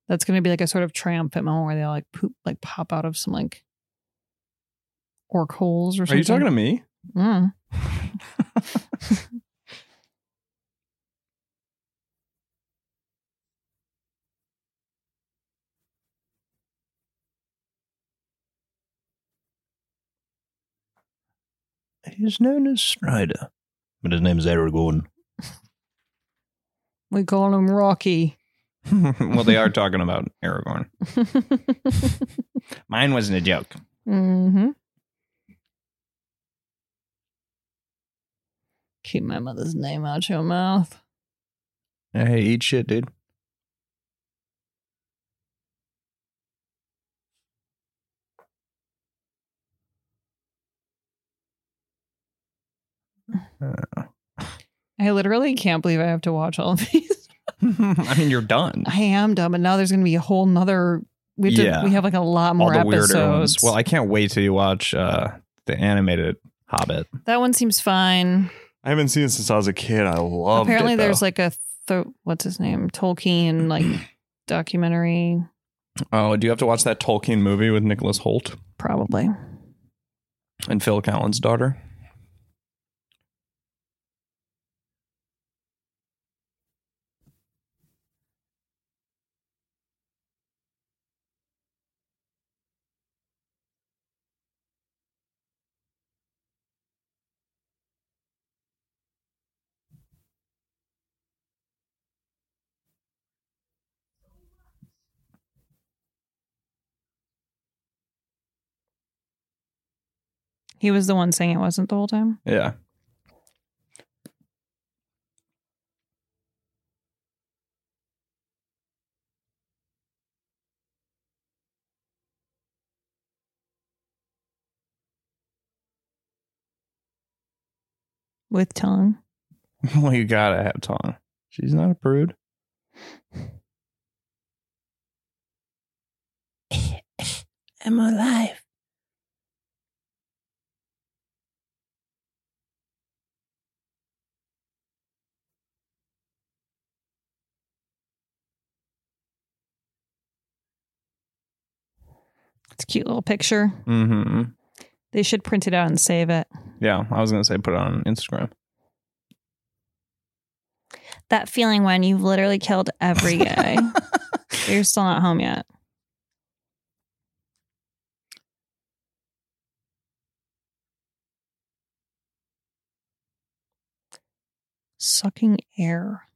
Speaker 5: That's going to be like a sort of triumphant moment where they all like poop, like pop out of some like orc holes or something.
Speaker 7: Are you talking to me?
Speaker 5: Mm.
Speaker 7: He's known as Strider, but his name is Aragorn.
Speaker 5: We call him Rocky.
Speaker 7: well, they are talking about Aragorn. Mine wasn't a joke.
Speaker 5: mm-hmm. Keep my mother's name out your mouth.
Speaker 7: Hey, eat shit, dude.
Speaker 5: I literally can't believe I have to watch all of these.
Speaker 7: I mean, you're done.
Speaker 5: I am dumb, but now there's going to be a whole nother. We have, to,
Speaker 7: Yeah.
Speaker 5: we have like a lot more
Speaker 7: All the weirder
Speaker 5: episodes.
Speaker 7: ones. Well, I can't wait till you watch uh, the animated Hobbit.
Speaker 5: that one seems fine.
Speaker 7: I haven't seen it since I was a kid. I love
Speaker 5: Apparently, there's like a th- what's his name Tolkien like documentary.
Speaker 7: Oh, do you have to watch that Tolkien movie with Nicholas Hoult
Speaker 5: Probably.
Speaker 7: and Phil Collins's daughter?
Speaker 5: He was the one saying it wasn't the whole time.
Speaker 7: Yeah.
Speaker 5: With tongue.
Speaker 7: well, you gotta have tongue. She's not a prude.
Speaker 8: I'm alive.
Speaker 5: It's a cute little picture.
Speaker 7: Mm-hmm.
Speaker 5: They should print it out and save it.
Speaker 7: Yeah, I was gonna say put it on Instagram.
Speaker 5: That feeling when you've literally killed every guy. You're still not home yet. Sucking air.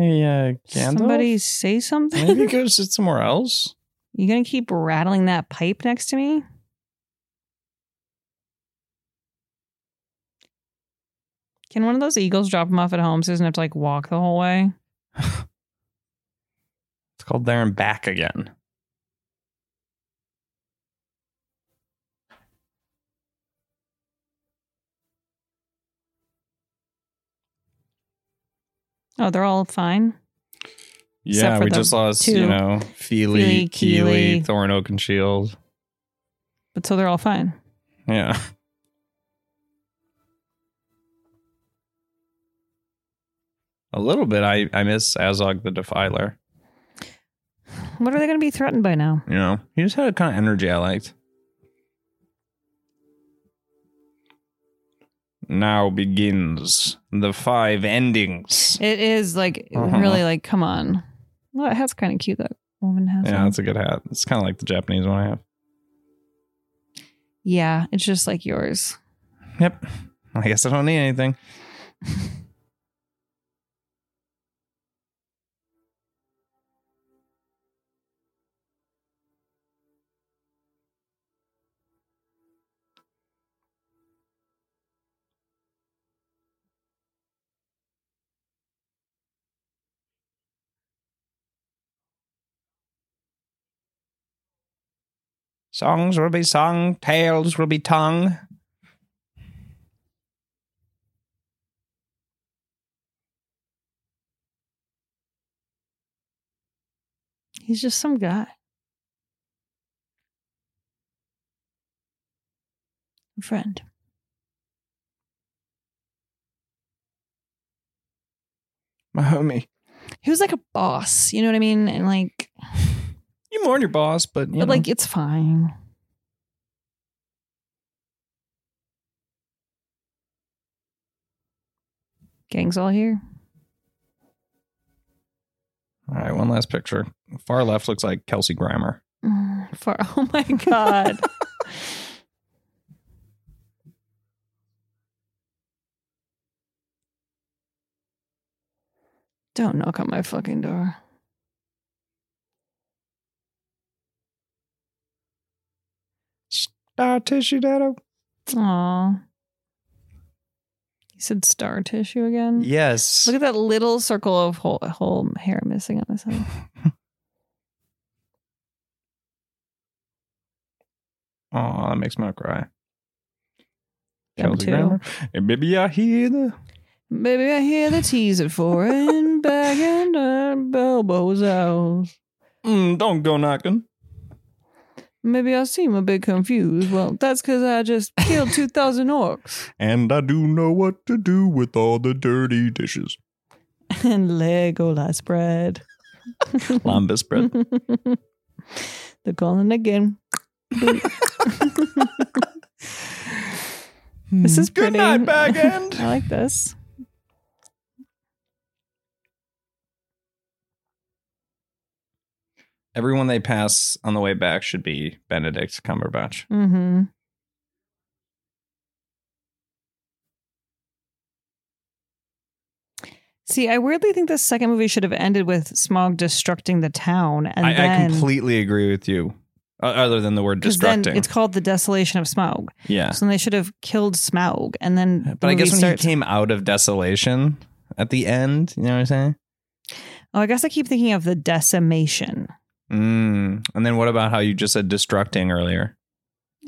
Speaker 7: Hey, uh, Gandalf?
Speaker 5: Somebody say something.
Speaker 7: Maybe go sit somewhere else.
Speaker 5: You gonna keep rattling that pipe next to me? Can one of those eagles drop him off at home so he doesn't have to like walk the whole way?
Speaker 7: It's called There and Back Again.
Speaker 5: Oh, they're all fine.
Speaker 7: Yeah, we just lost,
Speaker 5: two.
Speaker 7: you know, Fili,
Speaker 5: Fili,
Speaker 7: Kili,
Speaker 5: Kili.
Speaker 7: Thorn, Oak, and Shield.
Speaker 5: But so they're all fine.
Speaker 7: Yeah. A little bit. I, I miss Azog the Defiler.
Speaker 5: What are they going to be threatened by now?
Speaker 7: You know, he just had a kind of energy I liked. Now begins the five endings.
Speaker 5: It is like
Speaker 7: Uh-huh.
Speaker 5: really like, come on. Well, that hat's kind of cute. That woman has.
Speaker 7: Yeah,
Speaker 5: on.
Speaker 7: that's a good hat. It's kind of like the Japanese one I have.
Speaker 5: yeah, it's just like yours.
Speaker 7: Yep. I guess I don't need anything. Songs will be sung, tales will be tongue.
Speaker 5: He's just some guy. A friend.
Speaker 7: My homie.
Speaker 5: He was like a boss. You know what I mean? And like,
Speaker 7: You mourn your boss, but you
Speaker 5: but
Speaker 7: know.
Speaker 5: like, it's fine. Gang's all here.
Speaker 7: All right, one last picture. Far left looks like Kelsey Grammer.
Speaker 5: Mm, For oh my god. Don't knock on my fucking door.
Speaker 7: Star tissue, Dado.
Speaker 5: Aw. You said star tissue again?
Speaker 7: Yes.
Speaker 5: Look at that little circle of whole, whole hair missing on his head.
Speaker 7: Oh, that makes me cry.
Speaker 5: Them
Speaker 7: Kelsey
Speaker 5: too.
Speaker 7: Grammer. And maybe I hear the
Speaker 5: Baby, I hear the tease at four and back and elbows out.
Speaker 7: mm, don't go knocking.
Speaker 5: Maybe I seem a bit confused. Well, that's because I just killed 2,000 orcs
Speaker 7: And I do know what to do with all the dirty dishes.
Speaker 5: and Lego Legolas bread.
Speaker 7: Lembas bread.
Speaker 5: They're calling again. this is
Speaker 7: Good night, Bag End.
Speaker 5: I like this.
Speaker 7: Everyone they pass on the way back should be Benedict Cumberbatch.
Speaker 5: Mm-hmm. See, I weirdly think the second movie should have ended with Smaug destructing the town, and
Speaker 7: I,
Speaker 5: then
Speaker 7: I completely agree with you. Other than the word destructing.
Speaker 5: it's called the Desolation of Smaug.
Speaker 7: yeah.
Speaker 5: So they should have killed Smaug, and then. the
Speaker 7: But I guess when
Speaker 5: starts-
Speaker 7: he came out of desolation at the end, you know what I'm saying?
Speaker 5: Oh, I guess I keep thinking of the decimation.
Speaker 7: Mm. And then what about how you just said destructing earlier?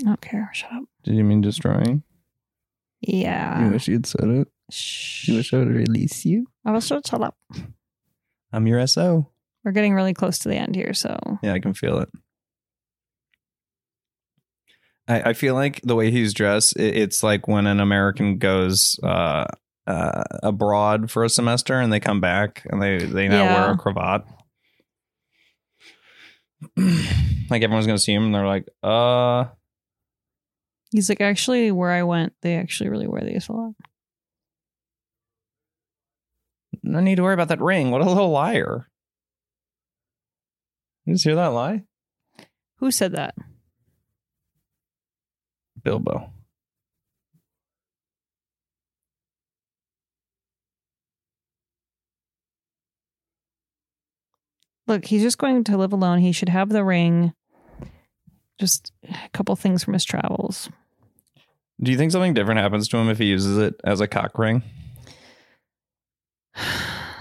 Speaker 5: I don't care. Shut up.
Speaker 7: Did you mean destroying?
Speaker 5: Yeah.
Speaker 7: You wish you'd said it.
Speaker 5: Shh.
Speaker 7: You wish I would release you.
Speaker 5: I was shut shut up.
Speaker 7: I'm your SO.
Speaker 5: We're getting really close to the end here, so
Speaker 7: Yeah, I can feel it. I, I feel like the way he's dressed, it, it's like when an American goes uh, uh, abroad for a semester and they come back and they, they now wear a cravat. like everyone's gonna see him and they're like, uh,
Speaker 5: he's like, actually, where I went, they actually really wear these a lot.
Speaker 7: no need to worry about that ring. What a little liar. You just hear that lie?
Speaker 5: Who said that?
Speaker 7: Bilbo.
Speaker 5: Look, he's just going to live alone. He should have the ring. Just a couple things from his travels.
Speaker 7: Do you think something different happens to him if he uses it as a cock ring?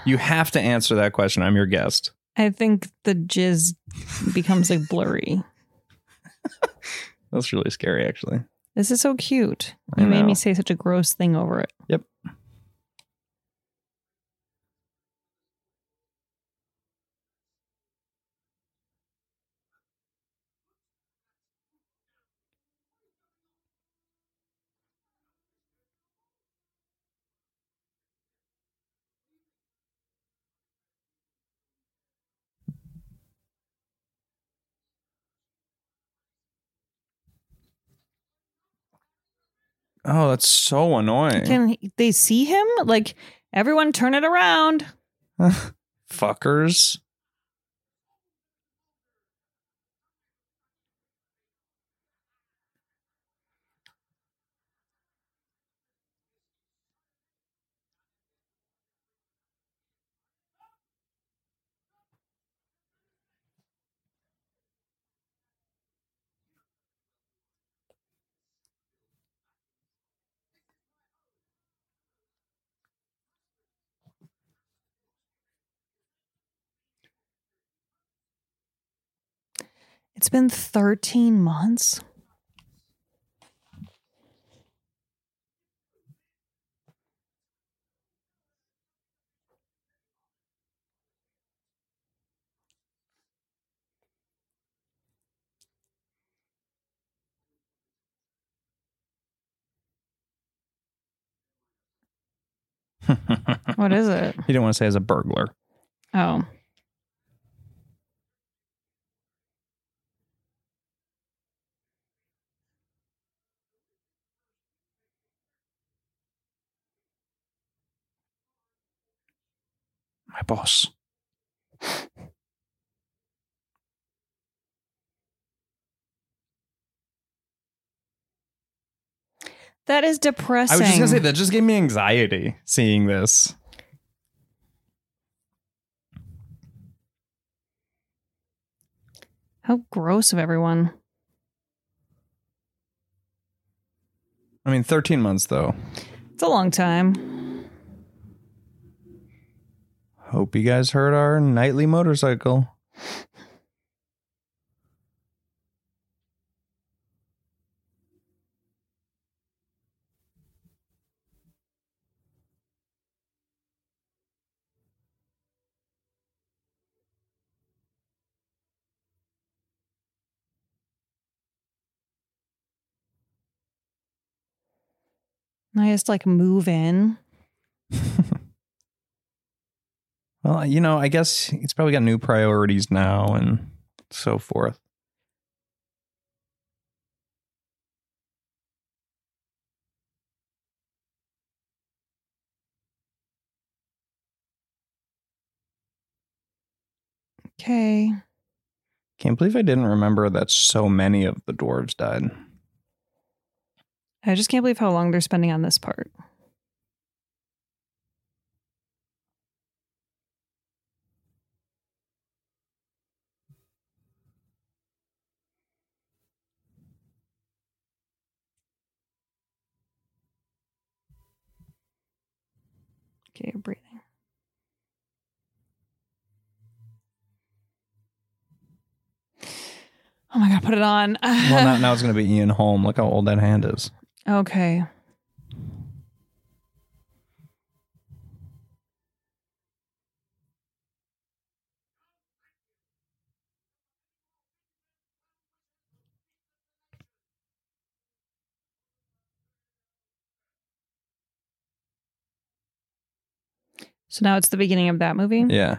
Speaker 7: You have to answer that question. I'm your guest.
Speaker 5: I think the jizz becomes like blurry.
Speaker 7: That's really scary, actually.
Speaker 5: This is so cute. You made me say such a gross thing over it.
Speaker 7: Yep. Oh, that's so annoying.
Speaker 5: Can they see him? Like everyone, turn it around.
Speaker 7: Fuckers.
Speaker 5: It's been 13 months. What is it?
Speaker 7: You didn't want to say as a burglar.
Speaker 5: Oh.
Speaker 7: My boss.
Speaker 5: That is depressing.
Speaker 7: I was just gonna say that just gave me anxiety seeing this.
Speaker 5: How gross of everyone.
Speaker 7: I mean, 13 months though.
Speaker 5: It's a long time.
Speaker 7: Hope you guys heard our nightly motorcycle.
Speaker 5: I just like move in.
Speaker 7: Well, you know, I guess he's probably got new priorities now and so forth.
Speaker 5: Okay.
Speaker 7: Can't believe I didn't remember that so many of the dwarves died.
Speaker 5: I just can't believe how long they're spending on this part. You're breathing. Oh my god, put it on.
Speaker 7: well, now, now it's going to be Ian Holm. Look how old that hand is.
Speaker 5: okay. So now it's the beginning of that movie.
Speaker 7: Yeah.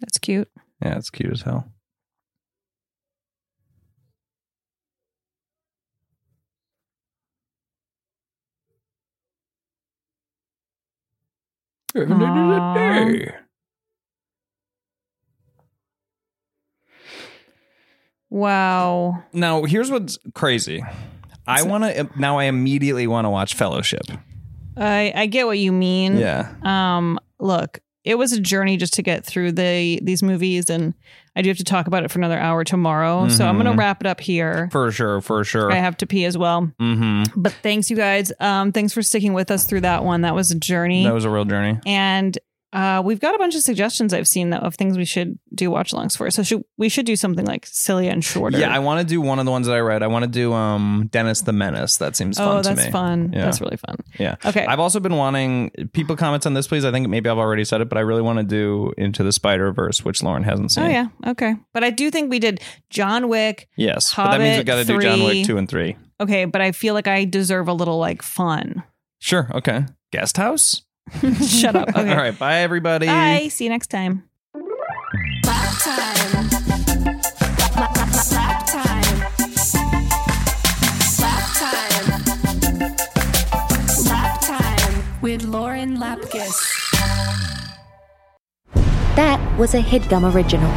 Speaker 5: That's cute.
Speaker 7: Yeah, it's cute as hell.
Speaker 5: Wow.
Speaker 7: Now, here's what's crazy. I want to now. I immediately want to watch Fellowship.
Speaker 5: I I get what you mean.
Speaker 7: Yeah.
Speaker 5: Um look, it was a journey just to get through the these movies and I do have to talk about it for another hour tomorrow. So I'm going
Speaker 7: Mhm.
Speaker 5: to wrap it up here.
Speaker 7: For sure. For sure.
Speaker 5: I have to pee as well.
Speaker 7: mm-hmm.
Speaker 5: But thanks you guys. Um thanks for sticking with us through that one. That was a journey.
Speaker 7: That was a real journey.
Speaker 5: and uh, we've got a bunch of suggestions I've seen that of things we should do watch alongs for. So should, we should do something like silly and shorter.
Speaker 7: Yeah, I want to do one of the ones that I read. I want to do um Dennis the Menace. That seems fun
Speaker 5: oh,
Speaker 7: to
Speaker 5: that's fun.
Speaker 7: Yeah.
Speaker 5: That's really fun.
Speaker 7: Yeah.
Speaker 5: Okay.
Speaker 7: I've also been wanting people comments on this, please. I think maybe I've already said it, but I really want to do Into the Spider Verse, which Lauren hasn't seen.
Speaker 5: Oh yeah. Okay. But I do think we did John Wick.
Speaker 7: Yes, but that means we
Speaker 5: Hobbit
Speaker 7: got to do John Wick two and three.
Speaker 5: Okay, but I feel like I deserve a little like fun.
Speaker 7: Sure. Okay. Guest house.
Speaker 5: Shut up. Okay.
Speaker 7: All right. Bye, everybody.
Speaker 5: Bye. See you next time.
Speaker 6: Slap time. Slap time. Slap time. Slap time
Speaker 3: with Lauren Lapkus.
Speaker 1: That was a headgum original.